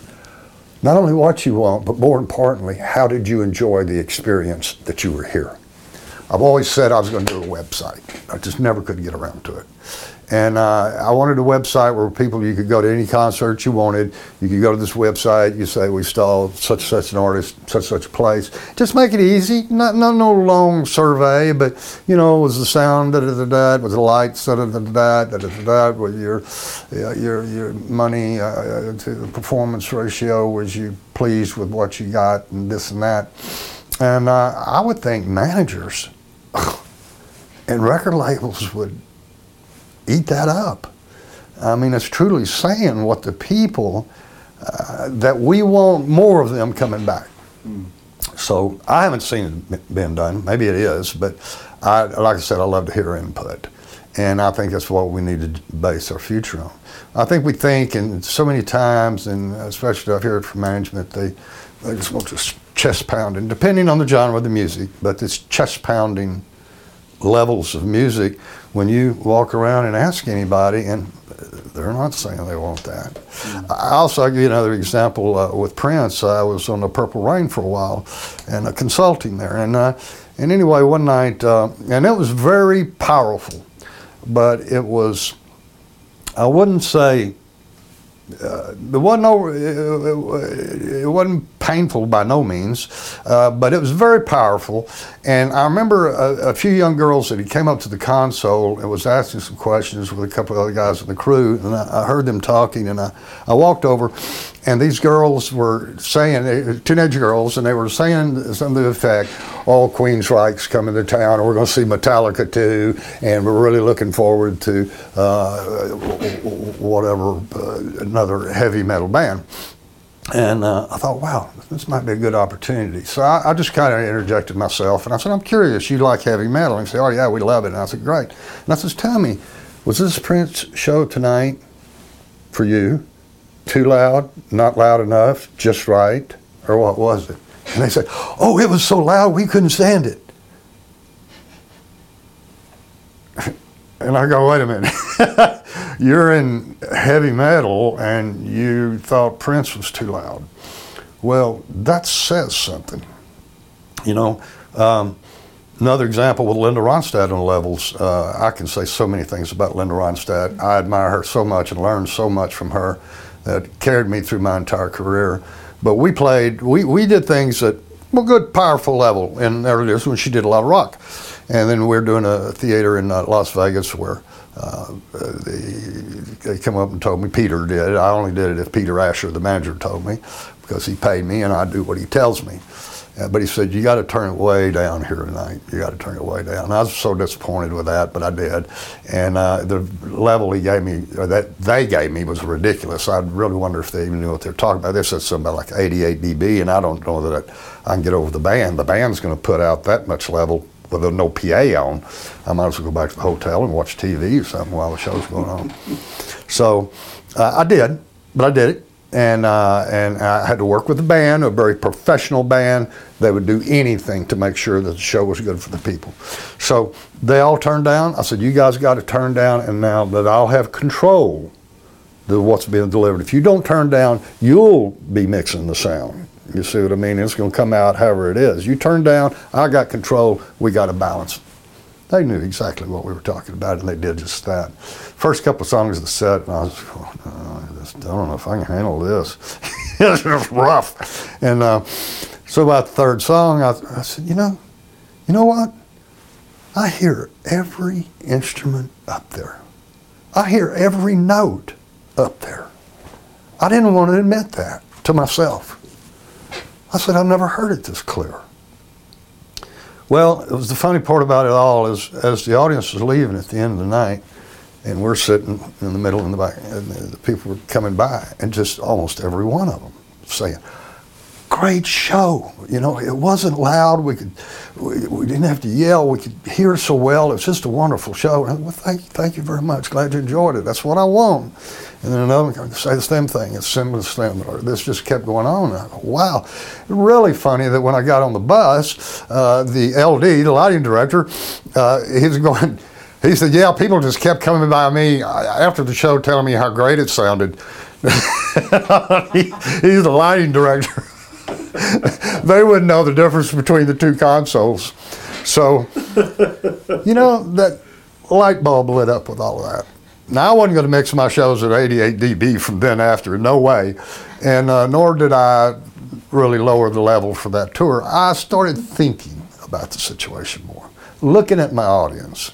Speaker 4: not only what you want, but more importantly, how did you enjoy the experience that you were here? I've always said I was going to do a website. I just never could get around to it. And uh, I wanted a website where people, you could go to any concert you wanted. You could go to this website. You say, we saw such such an artist, such such a place. Just make it easy. Not, not no long survey, but, you know, was the sound, da da da da, was the lights, da da da da da, da da da, with your, your, your money uh, to the performance ratio, was you pleased with what you got, and this and that. And uh, I would think managers and record labels would eat that up. I mean, it's truly saying what the people uh, that we want more of them coming back. So I haven't seen it been done. Maybe it is, but I, like I said, I love to hear input, and I think that's what we need to base our future on. I think we think, and so many times, and especially I've heard from management, they they just want to chest pounding, depending on the genre of the music, but this chest pounding levels of music when you walk around and ask anybody, and they're not saying they want that. Mm-hmm. I also I'll give you another example uh, with Prince. I was on the Purple Rain for a while and uh, consulting there, and uh, and anyway, one night, uh, and it was very powerful, but it was, I wouldn't say uh, it wasn't over, it, it, wasn't painful by no means, uh, but it was very powerful. And I remember a, a, few young girls that he came up to the console and was asking some questions with a couple of other guys in the crew, and I, I heard them talking, and I, I walked over, and these girls were saying, uh, teenage girls, and they were saying something to the effect, "All Queens Queensryche's coming to town, and we're going to see Metallica too, and we're really looking forward to uh, whatever uh, another heavy metal band." And uh, I thought, wow, this might be a good opportunity. So I, I just kind of interjected myself, and I said, "I'm curious. You like heavy metal?" And he said, "Oh yeah, we love it." And I said, "Great." And I says, "Tell me, was this Prince show tonight for you?" Too loud, not loud enough, just right, or what was it? And they said, oh, it was so loud we couldn't stand it. And I go, wait a minute. You're in heavy metal and you thought Prince was too loud. Well, that says something. You know, um, another example with Linda Ronstadt on levels. Uh, I can say so many things about Linda Ronstadt. I admire her so much and learned so much from her that carried me through my entire career. But we played, we, we did things at a good, powerful level in early years when she did a lot of rock. And then we are doing a theater in uh, Las Vegas where uh, they, they come up and told me, Peter did. I only did it if Peter Asher, the manager, told me because he paid me and I do what he tells me. Uh, but he said, You got to turn it way down here tonight. You got to turn it way down. I was so disappointed with that, but I did. And uh, the level he gave me, or that they gave me, was ridiculous. I really wonder if they even knew what they're talking about. They said something about like 88 dB, and I don't know that I, I can get over the band. The band's going to put out that much level with no PA on. I might as well go back to the hotel and watch TV or something while the show's going on. so uh, I did, but I did it and uh, and I had to work with a band, a very professional band. They would do anything to make sure that the show was good for the people. So they all turned down. I said, "You guys got to turn down, and now that I'll have control of what's being delivered. If you don't turn down, you'll be mixing the sound. You see what I mean? It's going to come out however it is. You turn down, I got control. We got a balance." They knew exactly what we were talking about, and they did just that. First couple songs of the set, and I was, oh, just, I don't know if I can handle this. it was rough. And uh, so about the third song, I, I said, you know, you know what? I hear every instrument up there. I hear every note up there. I didn't want to admit that to myself. I said, I've never heard it this clear. Well, it was the funny part about it all is as the audience was leaving at the end of the night, and we're sitting in the middle in the back, and the people were coming by, and just almost every one of them saying, "Great show!" You know, it wasn't loud. We could, we, we didn't have to yell. We could hear so well. It was just a wonderful show. And well, thank you, thank you very much. Glad you enjoyed it. That's what I want. And then another one say the same thing. It's similar, similar. This just kept going on. Go, wow. Really funny that when I got on the bus, uh, the LD, the lighting director, uh, he's going, he said, yeah, people just kept coming by me after the show telling me how great it sounded. he, he's the lighting director. they wouldn't know the difference between the two consoles. So, you know, that light bulb lit up with all of that. Now, I wasn't going to mix my shows at 88 dB from then after, no way. And uh, nor did I really lower the level for that tour. I started thinking about the situation more, looking at my audience.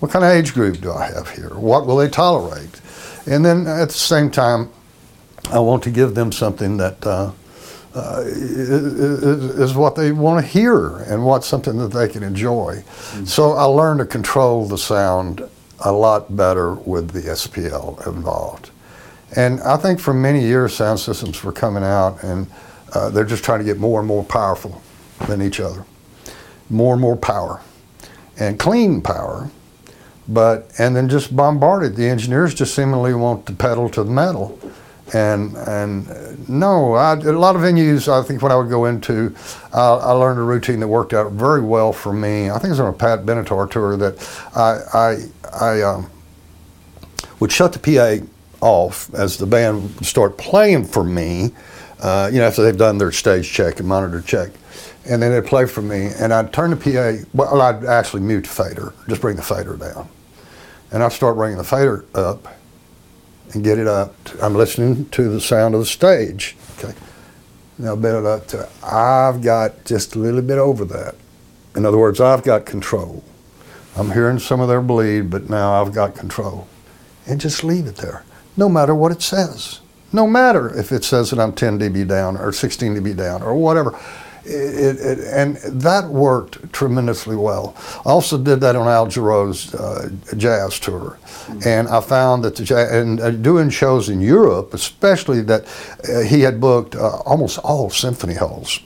Speaker 4: What kind of age group do I have here? What will they tolerate? And then at the same time, I want to give them something that uh, uh, is, is, what they want to hear and what's something that they can enjoy. Mm-hmm. So I learned to control the sound a lot better with the SPL involved. And I think for many years, sound systems were coming out and Uh, they're just trying to get more and more powerful than each other, more and more power, and clean power. But and then just bombarded. The engineers just seemingly want the pedal to the metal and and no, I, a lot of venues. I think when I would go into, I learned a routine that worked out very well for me. I think it was on a Pat Benatar tour that I I, I um, would shut the PA off as the band would start playing for me. Uh, you know, after they've done their stage check and monitor check, and then they'd play for me, and I'd turn the PA. Well, I'd actually mute the fader, just bring the fader down, and I'd start bringing the fader up and get it up. I'm listening to the sound of the stage. Okay. Now bend it up to, I've got just a little bit over that. In other words, I've got control. I'm hearing some of their bleed, but now I've got control. And just leave it there, no matter what it says. No matter if it says that I'm 10 dB down or 16 dB down or whatever. It, it, and that worked tremendously well. I also did that on Al Jarreau's uh, jazz tour, mm-hmm. and I found that the jazz, and uh, doing shows in Europe, especially that uh, he had booked uh, almost all symphony halls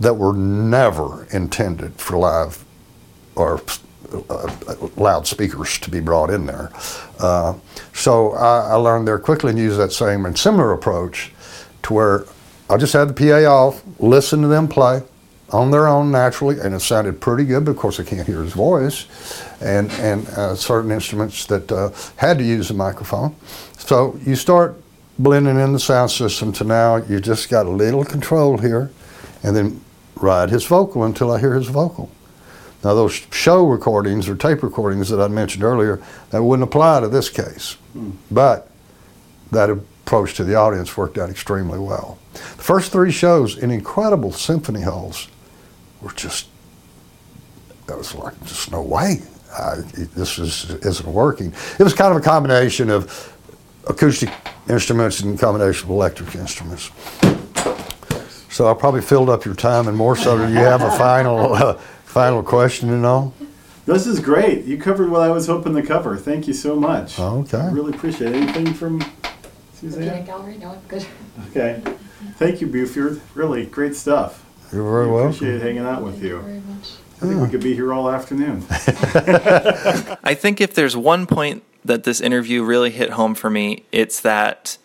Speaker 4: that were never intended for live or uh, loudspeakers to be brought in there. Uh, so I, I learned there quickly and use that same and similar approach to where I just had the PA off, listen to them play on their own naturally, and it sounded pretty good. But of course, I can't hear his voice, and and uh, certain instruments that uh, had to use a microphone. So you start blending in the sound system to now you just got a little control here, and then ride his vocal until I hear his vocal. Now those show recordings or tape recordings that I mentioned earlier, that wouldn't apply to this case, mm. but that approach to the audience worked out extremely well. The first three shows in incredible symphony halls were just, that was like, just no way. I, this is, isn't working. It was kind of a combination of acoustic instruments and combination of electric instruments. So I probably filled up your time, and more so, do you have a final uh, final question and all?
Speaker 2: This is great. You covered what I was hoping to cover. Thank you so much.
Speaker 4: Okay. I
Speaker 2: really appreciate it. Anything from
Speaker 5: Suzanne? Gallery? No, I'm good.
Speaker 2: Okay. Thank you, Buford. Really great stuff.
Speaker 4: You're very welcome.
Speaker 2: Appreciate hanging out with Thank you. Very much. I think we could be here all afternoon.
Speaker 1: I think if there's one point that this interview really hit home for me, it's that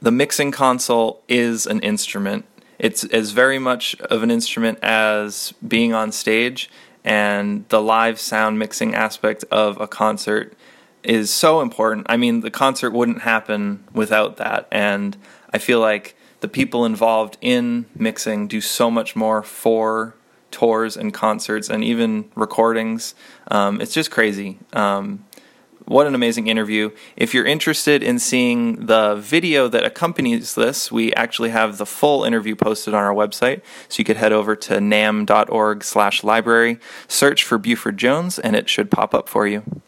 Speaker 1: the mixing console is an instrument. It's as very much of an instrument as being on stage, and the live sound mixing aspect of a concert is so important. I mean, the concert wouldn't happen without that, and I feel like the people involved in mixing do so much more for tours and concerts and even recordings. Um, it's just crazy. Um, what an amazing interview. If you're interested in seeing the video that accompanies this, we actually have the full interview posted on our website. So you could head over to namm.org slash library, search for Buford Jones, and it should pop up for you.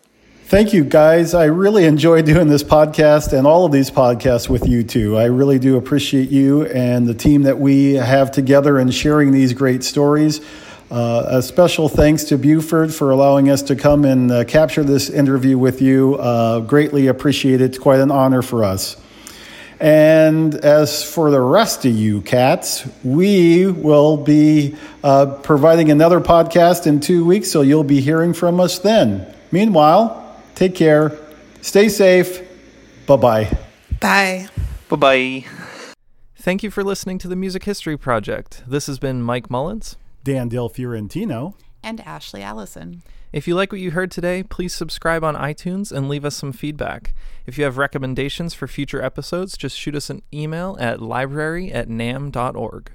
Speaker 2: Thank you, guys. I really enjoy doing this podcast and all of these podcasts with you too. I really do appreciate you and the team that we have together and sharing these great stories. Uh, a special thanks to Buford for allowing us to come and uh, capture this interview with you. Uh, greatly appreciate it. It's quite an honor for us. And as for the rest of you cats, we will be uh, providing another podcast in two weeks, so you'll be hearing from us then. Meanwhile, Take care. Stay safe. Bye-bye.
Speaker 3: Bye.
Speaker 1: Bye-bye. Thank you for listening to the Music History Project. This has been Mike Mullins,
Speaker 2: Dan Del Fiorentino,
Speaker 3: and Ashley Allison.
Speaker 1: If you like what you heard today, please subscribe on iTunes and leave us some feedback. If you have recommendations for future episodes, just shoot us an email at library at namm.org.